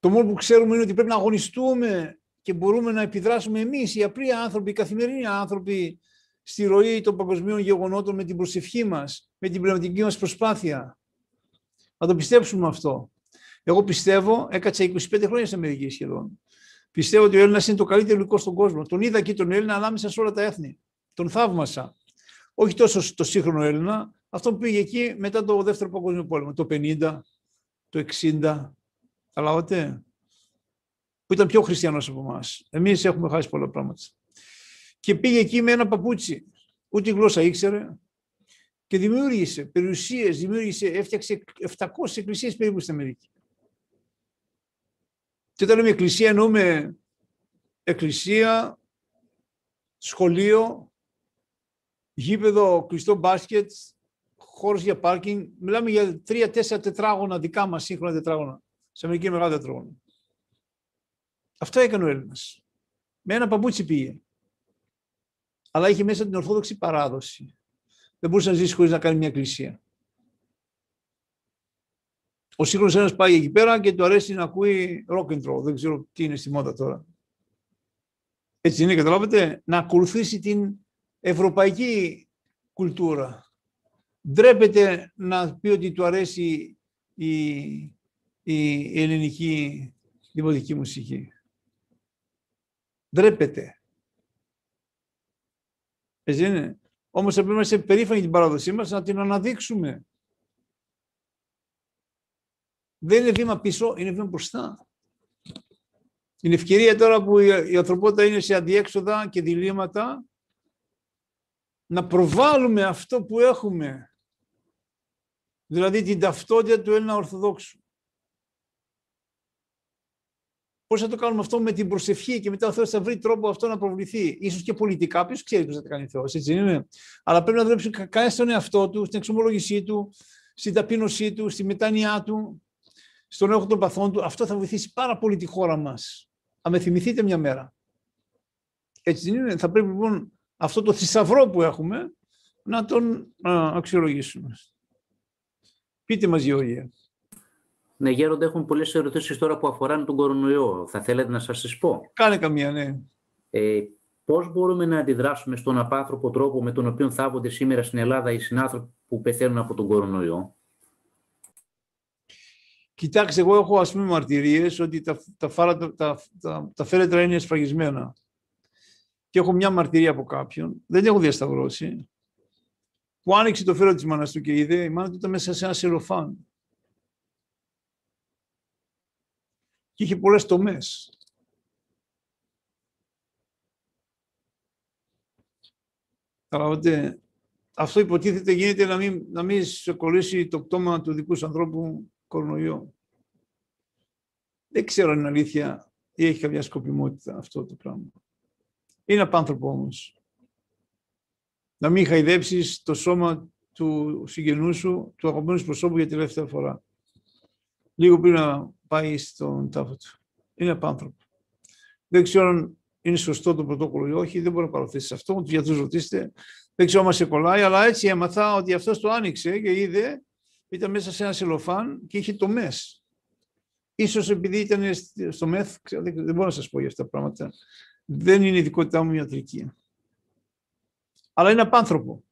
Το μόνο που ξέρουμε είναι ότι πρέπει να αγωνιστούμε και μπορούμε να επιδράσουμε εμείς, οι απλοί άνθρωποι, οι καθημερινοί άνθρωποι, στη ροή των παγκοσμίων γεγονότων με την προσευχή μας, με την πνευματική μας προσπάθεια. Να το πιστέψουμε αυτό. Εγώ πιστεύω, έκατσα 25 χρόνια στην Αμερική σχεδόν. Πιστεύω ότι ο Έλληνας είναι το καλύτερο υλικό στον κόσμο. Τον είδα και τον Έλληνα ανάμεσα σε όλα τα έθνη. Τον θαύμασα. Όχι τόσο το σύγχρονο Έλληνα, αυτό που πήγε εκεί μετά το δεύτερο παγκόσμιο πόλεμο, το 50, το 60. Καταλάβατε. Που ήταν πιο χριστιανός από εμάς. Εμείς έχουμε χάσει πολλά πράγματα. Και πήγε εκεί με ένα παπούτσι. Ούτε γλώσσα ήξερε. Και δημιούργησε περιουσίες, δημιούργησε, έφτιαξε 700 εκκλησίες περίπου στην Αμερική. Και όταν λέμε εκκλησία εννοούμε εκκλησία, σχολείο, γήπεδο, κλειστό μπάσκετ, χώρος για πάρκινγκ. Μιλάμε για τρία-τέσσερα τετράγωνα δικά μας σύγχρονα τετράγωνα. Σε Αμερική μεγάλα τετράγωνα. Αυτό έκανε ο Έλληνας. Με ένα παπούτσι πήγε. Αλλά είχε μέσα την ορθόδοξη παράδοση. Δεν μπορούσε να ζήσει χωρίς να κάνει μια εκκλησία. Ο σύγχρονος ένα πάει εκεί πέρα και του αρέσει να ακούει rock and roll. Δεν ξέρω τι είναι στη μόδα τώρα. Έτσι είναι, καταλάβετε, να ακολουθήσει την ευρωπαϊκή κουλτούρα. Ντρέπεται να πει ότι του αρέσει η, η ελληνική δημοτική μουσική. Ντρέπεται. Έτσι είναι. Όμως θα πρέπει να είμαστε περήφανοι την παράδοσή μας, να την αναδείξουμε. Δεν είναι βήμα πίσω, είναι βήμα μπροστά. Είναι ευκαιρία τώρα που η ανθρωπότητα είναι σε αντιέξοδα και διλήμματα να προβάλλουμε αυτό που έχουμε. Δηλαδή την ταυτότητα του Έλληνα Ορθοδόξου. Πώς θα το κάνουμε αυτό με την προσευχή και μετά ο Θεός θα βρει τρόπο αυτό να προβληθεί. Ίσως και πολιτικά, ποιος ξέρει πώς θα το κάνει ο Θεός, έτσι είναι. Αλλά πρέπει να δουλέψει κανένας στον εαυτό του, στην εξομολόγησή του, στην ταπείνωσή του, στη μετάνοιά του, στον έργο των παθών του, αυτό θα βοηθήσει πάρα πολύ τη χώρα μας. Αν με θυμηθείτε μια μέρα. Έτσι δεν είναι. Θα πρέπει λοιπόν αυτό το θησαυρό που έχουμε να τον αξιολογήσουμε. Πείτε μας, Γεωργία. Ναι, Γέροντα, έχουν πολλές ερωτήσεις τώρα που αφοράνε τον κορονοϊό. Θα θέλετε να σας τις πω; Κάνε καμία, ναι. Ε, πώς μπορούμε να αντιδράσουμε στον απάνθρωπο τρόπο με τον οποίο θάβονται σήμερα στην Ελλάδα οι συνάνθρωποι που πεθαίνουν από τον κορονοϊό; Κοιτάξτε, εγώ έχω ας πούμε μαρτυρίες ότι τα, τα, τα, τα, τα, τα φέρετρα είναι σφραγισμένα. Και έχω μια μαρτυρία από κάποιον, δεν την έχω διασταυρώσει. που άνοιξε το φέρο της μάνας του και είδε, η μάνα του ήταν μέσα σε ένα σελοφάν. Και είχε πολλές τομές. Καταλαβαίνετε, αυτό υποτίθεται γίνεται να μην, να μην σε κολλήσει το πτώμα του δικού σου ανθρώπου κορονοϊό. Δεν ξέρω αν είναι αλήθεια ή έχει καμιά σκοπιμότητα αυτό το πράγμα. Είναι απάνθρωπο όμως. Να μην χαϊδέψεις το σώμα του συγγενού σου, του αγαπημένου σου προσώπου για τελευταία φορά. Λίγο πριν να πάει στον τάφο του. Είναι απάνθρωπο. Δεν ξέρω αν είναι σωστό το πρωτόκολλο ή όχι, δεν μπορώ να παροθέσει αυτό, του γιατρού ρωτήστε. Δεν ξέρω αν σε κολλάει, αλλά έτσι έμαθα ότι αυτός το άνοιξε και είδε, ήταν μέσα σε ένα σελοφάν και είχε το μες. Ίσως επειδή ήταν στο ΜΕΘ, δεν μπορώ να σας πω για αυτά τα πράγματα. Δεν είναι η ειδικότητά μου ιατρική. Αλλά είναι απάνθρωπο.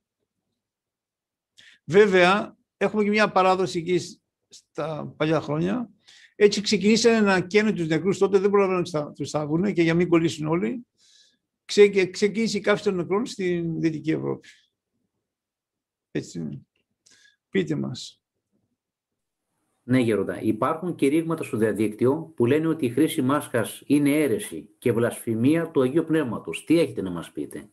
Βέβαια, έχουμε και μια παράδοση εκεί στα παλιά χρόνια. Έτσι ξεκινήσανε να καίνουν τους νεκρούς, τότε δεν προλαβαίνουν να τους θάβουν και για μην κολλήσουν όλοι. Ξε, ξεκίνησε η κάψη των νεκρών στην Δυτική Ευρώπη. Έτσι είναι. Πείτε μας. Ναι, Γεροντά. Υπάρχουν κηρύγματα στο διαδίκτυο που λένε ότι η χρήση μάσκας είναι αίρεση και βλασφημία του Αγίου Πνεύματος. Τι έχετε να μας πείτε;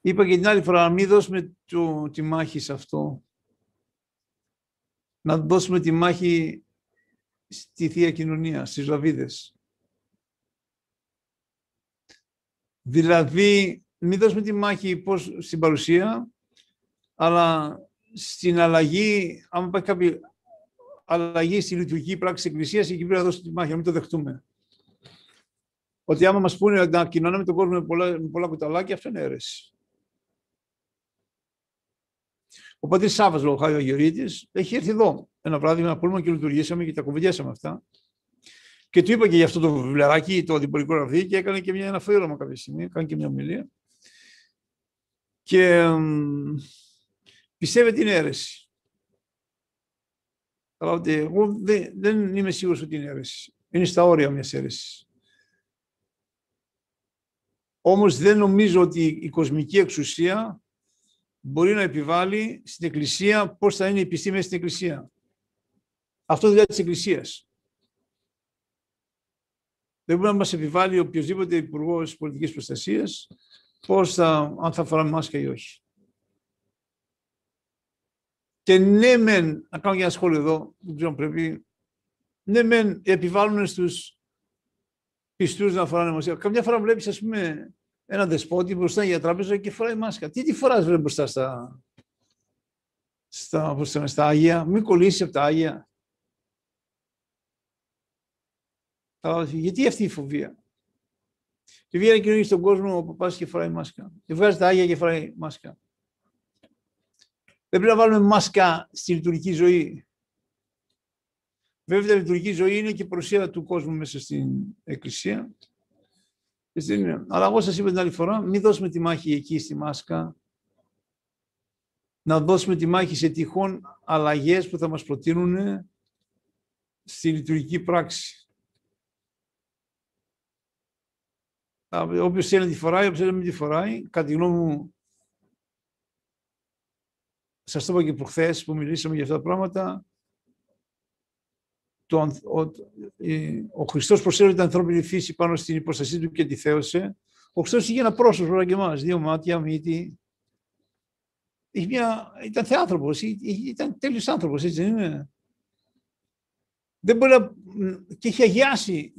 Είπα και την άλλη φορά, να μην δώσουμε το, τη μάχη σε αυτό. Να δώσουμε τη μάχη στη Θεία Κοινωνία, στις Λαβίδες. Δηλαδή, μην δώσουμε τη μάχη πώς, στην παρουσία, αλλά στην αλλαγή, άμα υπάρχει κάποια αλλαγή στη λειτουργική πράξη της Εκκλησίας, εκεί πρέπει να δώσουμε τη μάχη, να μην το δεχτούμε. Ότι άμα μας πούνε να κοινωνάμε τον κόσμο με πολλά, με πολλά κουταλάκια, αυτό είναι αίρεση. Ο πατήρ Σάβα, ο Χάιο Αγιορείτη, έχει έρθει εδώ ένα βράδυ με ένα πούλμα και λειτουργήσαμε και τα κουβεντιάσαμε αυτά. Και του είπα και για αυτό το βιβλιαράκι, το διπολικό ραβδί, και έκανε και μια αναφέρωμα κάποια στιγμή, έκανε και μια ομιλία. Και πιστεύει την αίρεση. Αλλά ότι εγώ δεν, δεν είμαι σίγουρος ότι είναι αίρεση. Είναι στα όρια μιας αίρεσης. Όμως δεν νομίζω ότι η κοσμική εξουσία μπορεί να επιβάλλει στην Εκκλησία πώς θα είναι η πιστή μέσα στην Εκκλησία. Αυτό δηλαδή της Εκκλησίας. Δεν μπορεί να μας επιβάλλει οποιοδήποτε υπουργός πολιτικής προστασίας πώς θα, αν θα φοράμε μάσκα ή όχι. Και ναι μεν, να κάνω και ένα σχόλιο εδώ, δεν ξέρω αν πρέπει, ναι μεν επιβάλλουν στους πιστούς να φοράνε μάσκα. Καμιά φορά βλέπεις, ας πούμε, ένα δεσπότη μπροστά για τράπεζα και φοράει μάσκα. Τι τη φοράς βρε μπροστά στα, στα, στα, στα Άγια, μην κολλήσεις από τα Άγια. Γιατί αυτή η φοβία; Και βγαίνει να κοινωνεί στον κόσμο ο παπάς και φοράει μάσκα. Και βγάζει τα Άγια και φοράει μάσκα. Δεν πρέπει να βάλουμε μάσκα στη λειτουργική ζωή. Βέβαια, η λειτουργική ζωή είναι και η παρουσία του κόσμου μέσα στην Εκκλησία. Αλλά εγώ σας είπα την άλλη φορά, μην δώσουμε τη μάχη εκεί στη μάσκα, να δώσουμε τη μάχη σε τυχόν αλλαγές που θα μας προτείνουν στη λειτουργική πράξη. Όποιος θέλει να τη φοράει, όποιος θέλει να μην τη φοράει, κατά τη γνώμη μου, σας το είπα και προχθές που μιλήσαμε για αυτά τα πράγματα, το, ο, ο Χριστός προσέλαβε την ανθρώπινη φύση πάνω στην υποστασία του και τη θέωσε. Ο Χριστός είχε ένα πρόσωπο όλα και εμάς, δύο μάτια, μύτη. Μια, ήταν θεάνθρωπος, ήταν τέλειος άνθρωπος, έτσι δεν είναι; Δεν μπορεί να... και είχε αγιάσει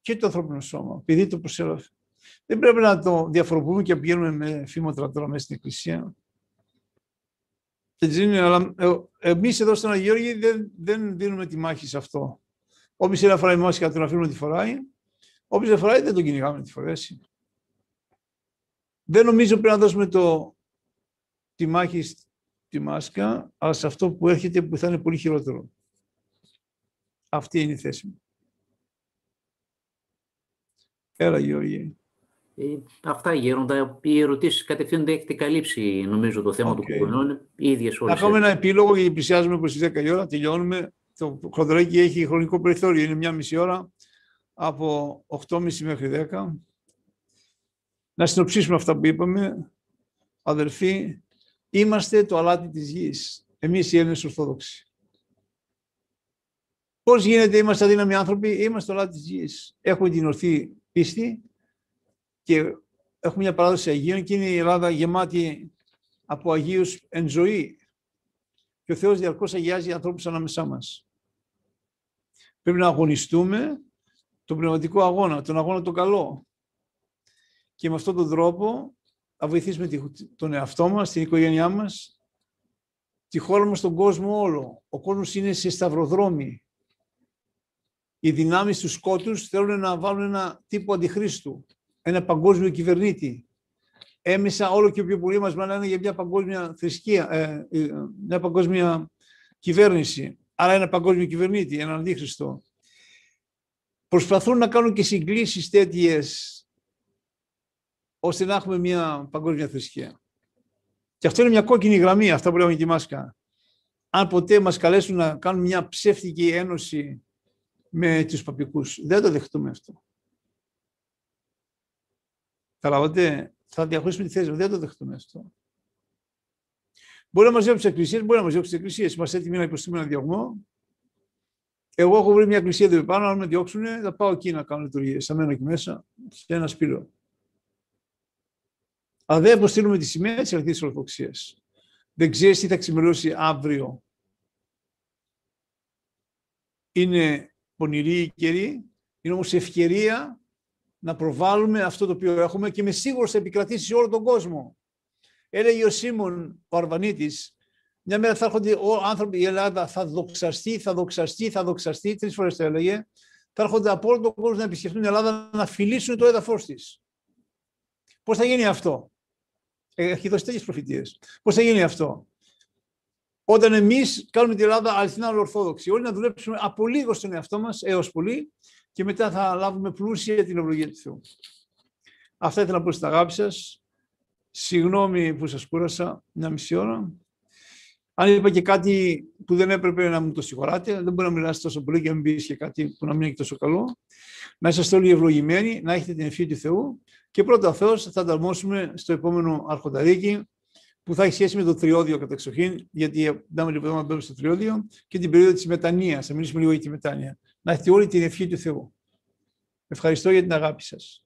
και το ανθρώπινο σώμα, επειδή το προσέλαβε. Δεν πρέπει να το διαφοροποιούμε και πηγαίνουμε με φήμοτρα τώρα μέσα στην Εκκλησία. Έτσι είναι, αλλά ε, εμείς εδώ στον Αγιώργη δεν, δεν δίνουμε τη μάχη σε αυτό. Όποιος θέλει να φοράει μάσκα, τον αφήνουμε να τη φοράει. Όποιος δεν φοράει, δεν τον κυνηγάμε να τη φορέσει. Δεν νομίζω πρέπει να δώσουμε το, τη μάχη στη μάσκα, αλλά σε αυτό που έρχεται που θα είναι πολύ χειρότερο. Αυτή είναι η θέση μου. Έλα, Γιώργη. Ε, αυτά γέροντα. Οι ερωτήσεις κατευθύνονται, έχετε καλύψει νομίζω το θέμα okay. του κορονοϊού. Είναι οι ίδιες όλες. Να κάνουμε ένα επίλογο γιατί πλησιάζουμε προς τις 10 η ώρα. Τελειώνουμε. Το χοντρέκι έχει χρονικό περιθώριο. Είναι μια μισή ώρα από 8.30 μέχρι 10. Να συνοψίσουμε αυτά που είπαμε. Αδελφοί, Είμαστε το αλάτι της γης. Εμείς οι Έλληνες Ορθόδοξοι. Πώς γίνεται, είμαστε αδύναμοι άνθρωποι, είμαστε το αλάτι της γης. Έχουμε την ορθή πίστη και έχουμε μια παράδοση Αγίων και είναι η Ελλάδα γεμάτη από Αγίους εν ζωή. Και ο Θεός διαρκώς αγιάζει ανθρώπους ανάμεσά μας. Πρέπει να αγωνιστούμε τον πνευματικό αγώνα, τον αγώνα τον καλό. Και με αυτόν τον τρόπο θα βοηθήσουμε τον εαυτό μας, την οικογένειά μας, τη χώρα μας, τον κόσμο όλο. Ο κόσμος είναι σε σταυροδρόμι. Οι δυνάμεις του σκότους θέλουν να βάλουν ένα τύπο αντιχρίστου, ένα παγκόσμιο κυβερνήτη. Έμεσα όλο και πιο πολύ μας μιλάνε για μια παγκόσμια θρησκεία, ε, ε, μια παγκόσμια κυβέρνηση. Άρα ένα παγκόσμιο κυβερνήτη, έναν αντίχριστο. Προσπαθούν να κάνουν και συγκλήσεις τέτοιες ώστε να έχουμε μια παγκόσμια θρησκεία. Και αυτό είναι μια κόκκινη γραμμή, αυτά που λέμε και η μάσκα. Αν ποτέ μας καλέσουν να κάνουμε μια ψεύτικη ένωση με τους παπικούς, δεν το δεχτούμε αυτό. Καταλάβατε, θα διαχωρίσουμε τη θέση μας, δεν το δεχτούμε αυτό. Μπορεί να μας διώξει τι εκκλησίες, μπορεί να μας διώξει τι εκκλησίες. Είμαστε έτοιμοι να υποστούμε ένα διωγμό. Εγώ έχω βρει μια εκκλησία εδώ πάνω, αν με διώξουν, θα πάω εκεί να κάνω λειτουργίε. Θα μένω εκεί μέσα, σε ένα σπίτι. Αλλά δεν αποστείλουμε τη σημαία της αληθής ορθοξίας. Δεν ξέρεις τι θα ξημερώσει αύριο. Είναι πονηρή η καιρή, είναι όμως ευκαιρία να προβάλλουμε αυτό το οποίο έχουμε και με σίγουρος θα επικρατήσει σε όλο τον κόσμο. Έλεγε ο Σίμων ο Αρβανίτης, μια μέρα θα έρχονται άνθρωποι, η Ελλάδα θα δοξαστεί, θα δοξαστεί, θα δοξαστεί, τρεις φορές το έλεγε, θα έρχονται από όλο τον κόσμο να επισκεφτούν την Ελλάδα να φιλήσουν το έδαφος της. Πώς θα γίνει αυτό; Έχει δώσει τέτοιες προφητείες. Πώς θα γίνει αυτό, όταν εμείς κάνουμε την Ελλάδα αληθινά ορθόδοξη, όλοι να δουλέψουμε από λίγο στον εαυτό μας έως πολύ και μετά θα λάβουμε πλούσια την ευλογία του Θεού. Αυτά ήθελα να πω στην αγάπη σας. Συγγνώμη που σας κούρασα μια μισή ώρα. Αν είπα και κάτι που δεν έπρεπε να μου το συγχωράτε, δεν μπορεί να μιλάς τόσο πολύ και να μην πεις και κάτι που να μην είναι τόσο καλό. Να είσαστε όλοι ευλογημένοι, να έχετε την ευχή του Θεού και πρώτα ο Θεός θα τα αρμόσουμε στο επόμενο αρχονταρίκι που θα έχει σχέση με το τριώδιο καταξοχήν, γιατί δάμε λοιπόν να μπαίνουμε στο τριώδιο και την περίοδο της μετανοίας. Θα μιλήσουμε λίγο για τη μετάνοια. Να έχετε όλη την ευχή του Θεού. Ευχαριστώ για την αγάπη σας.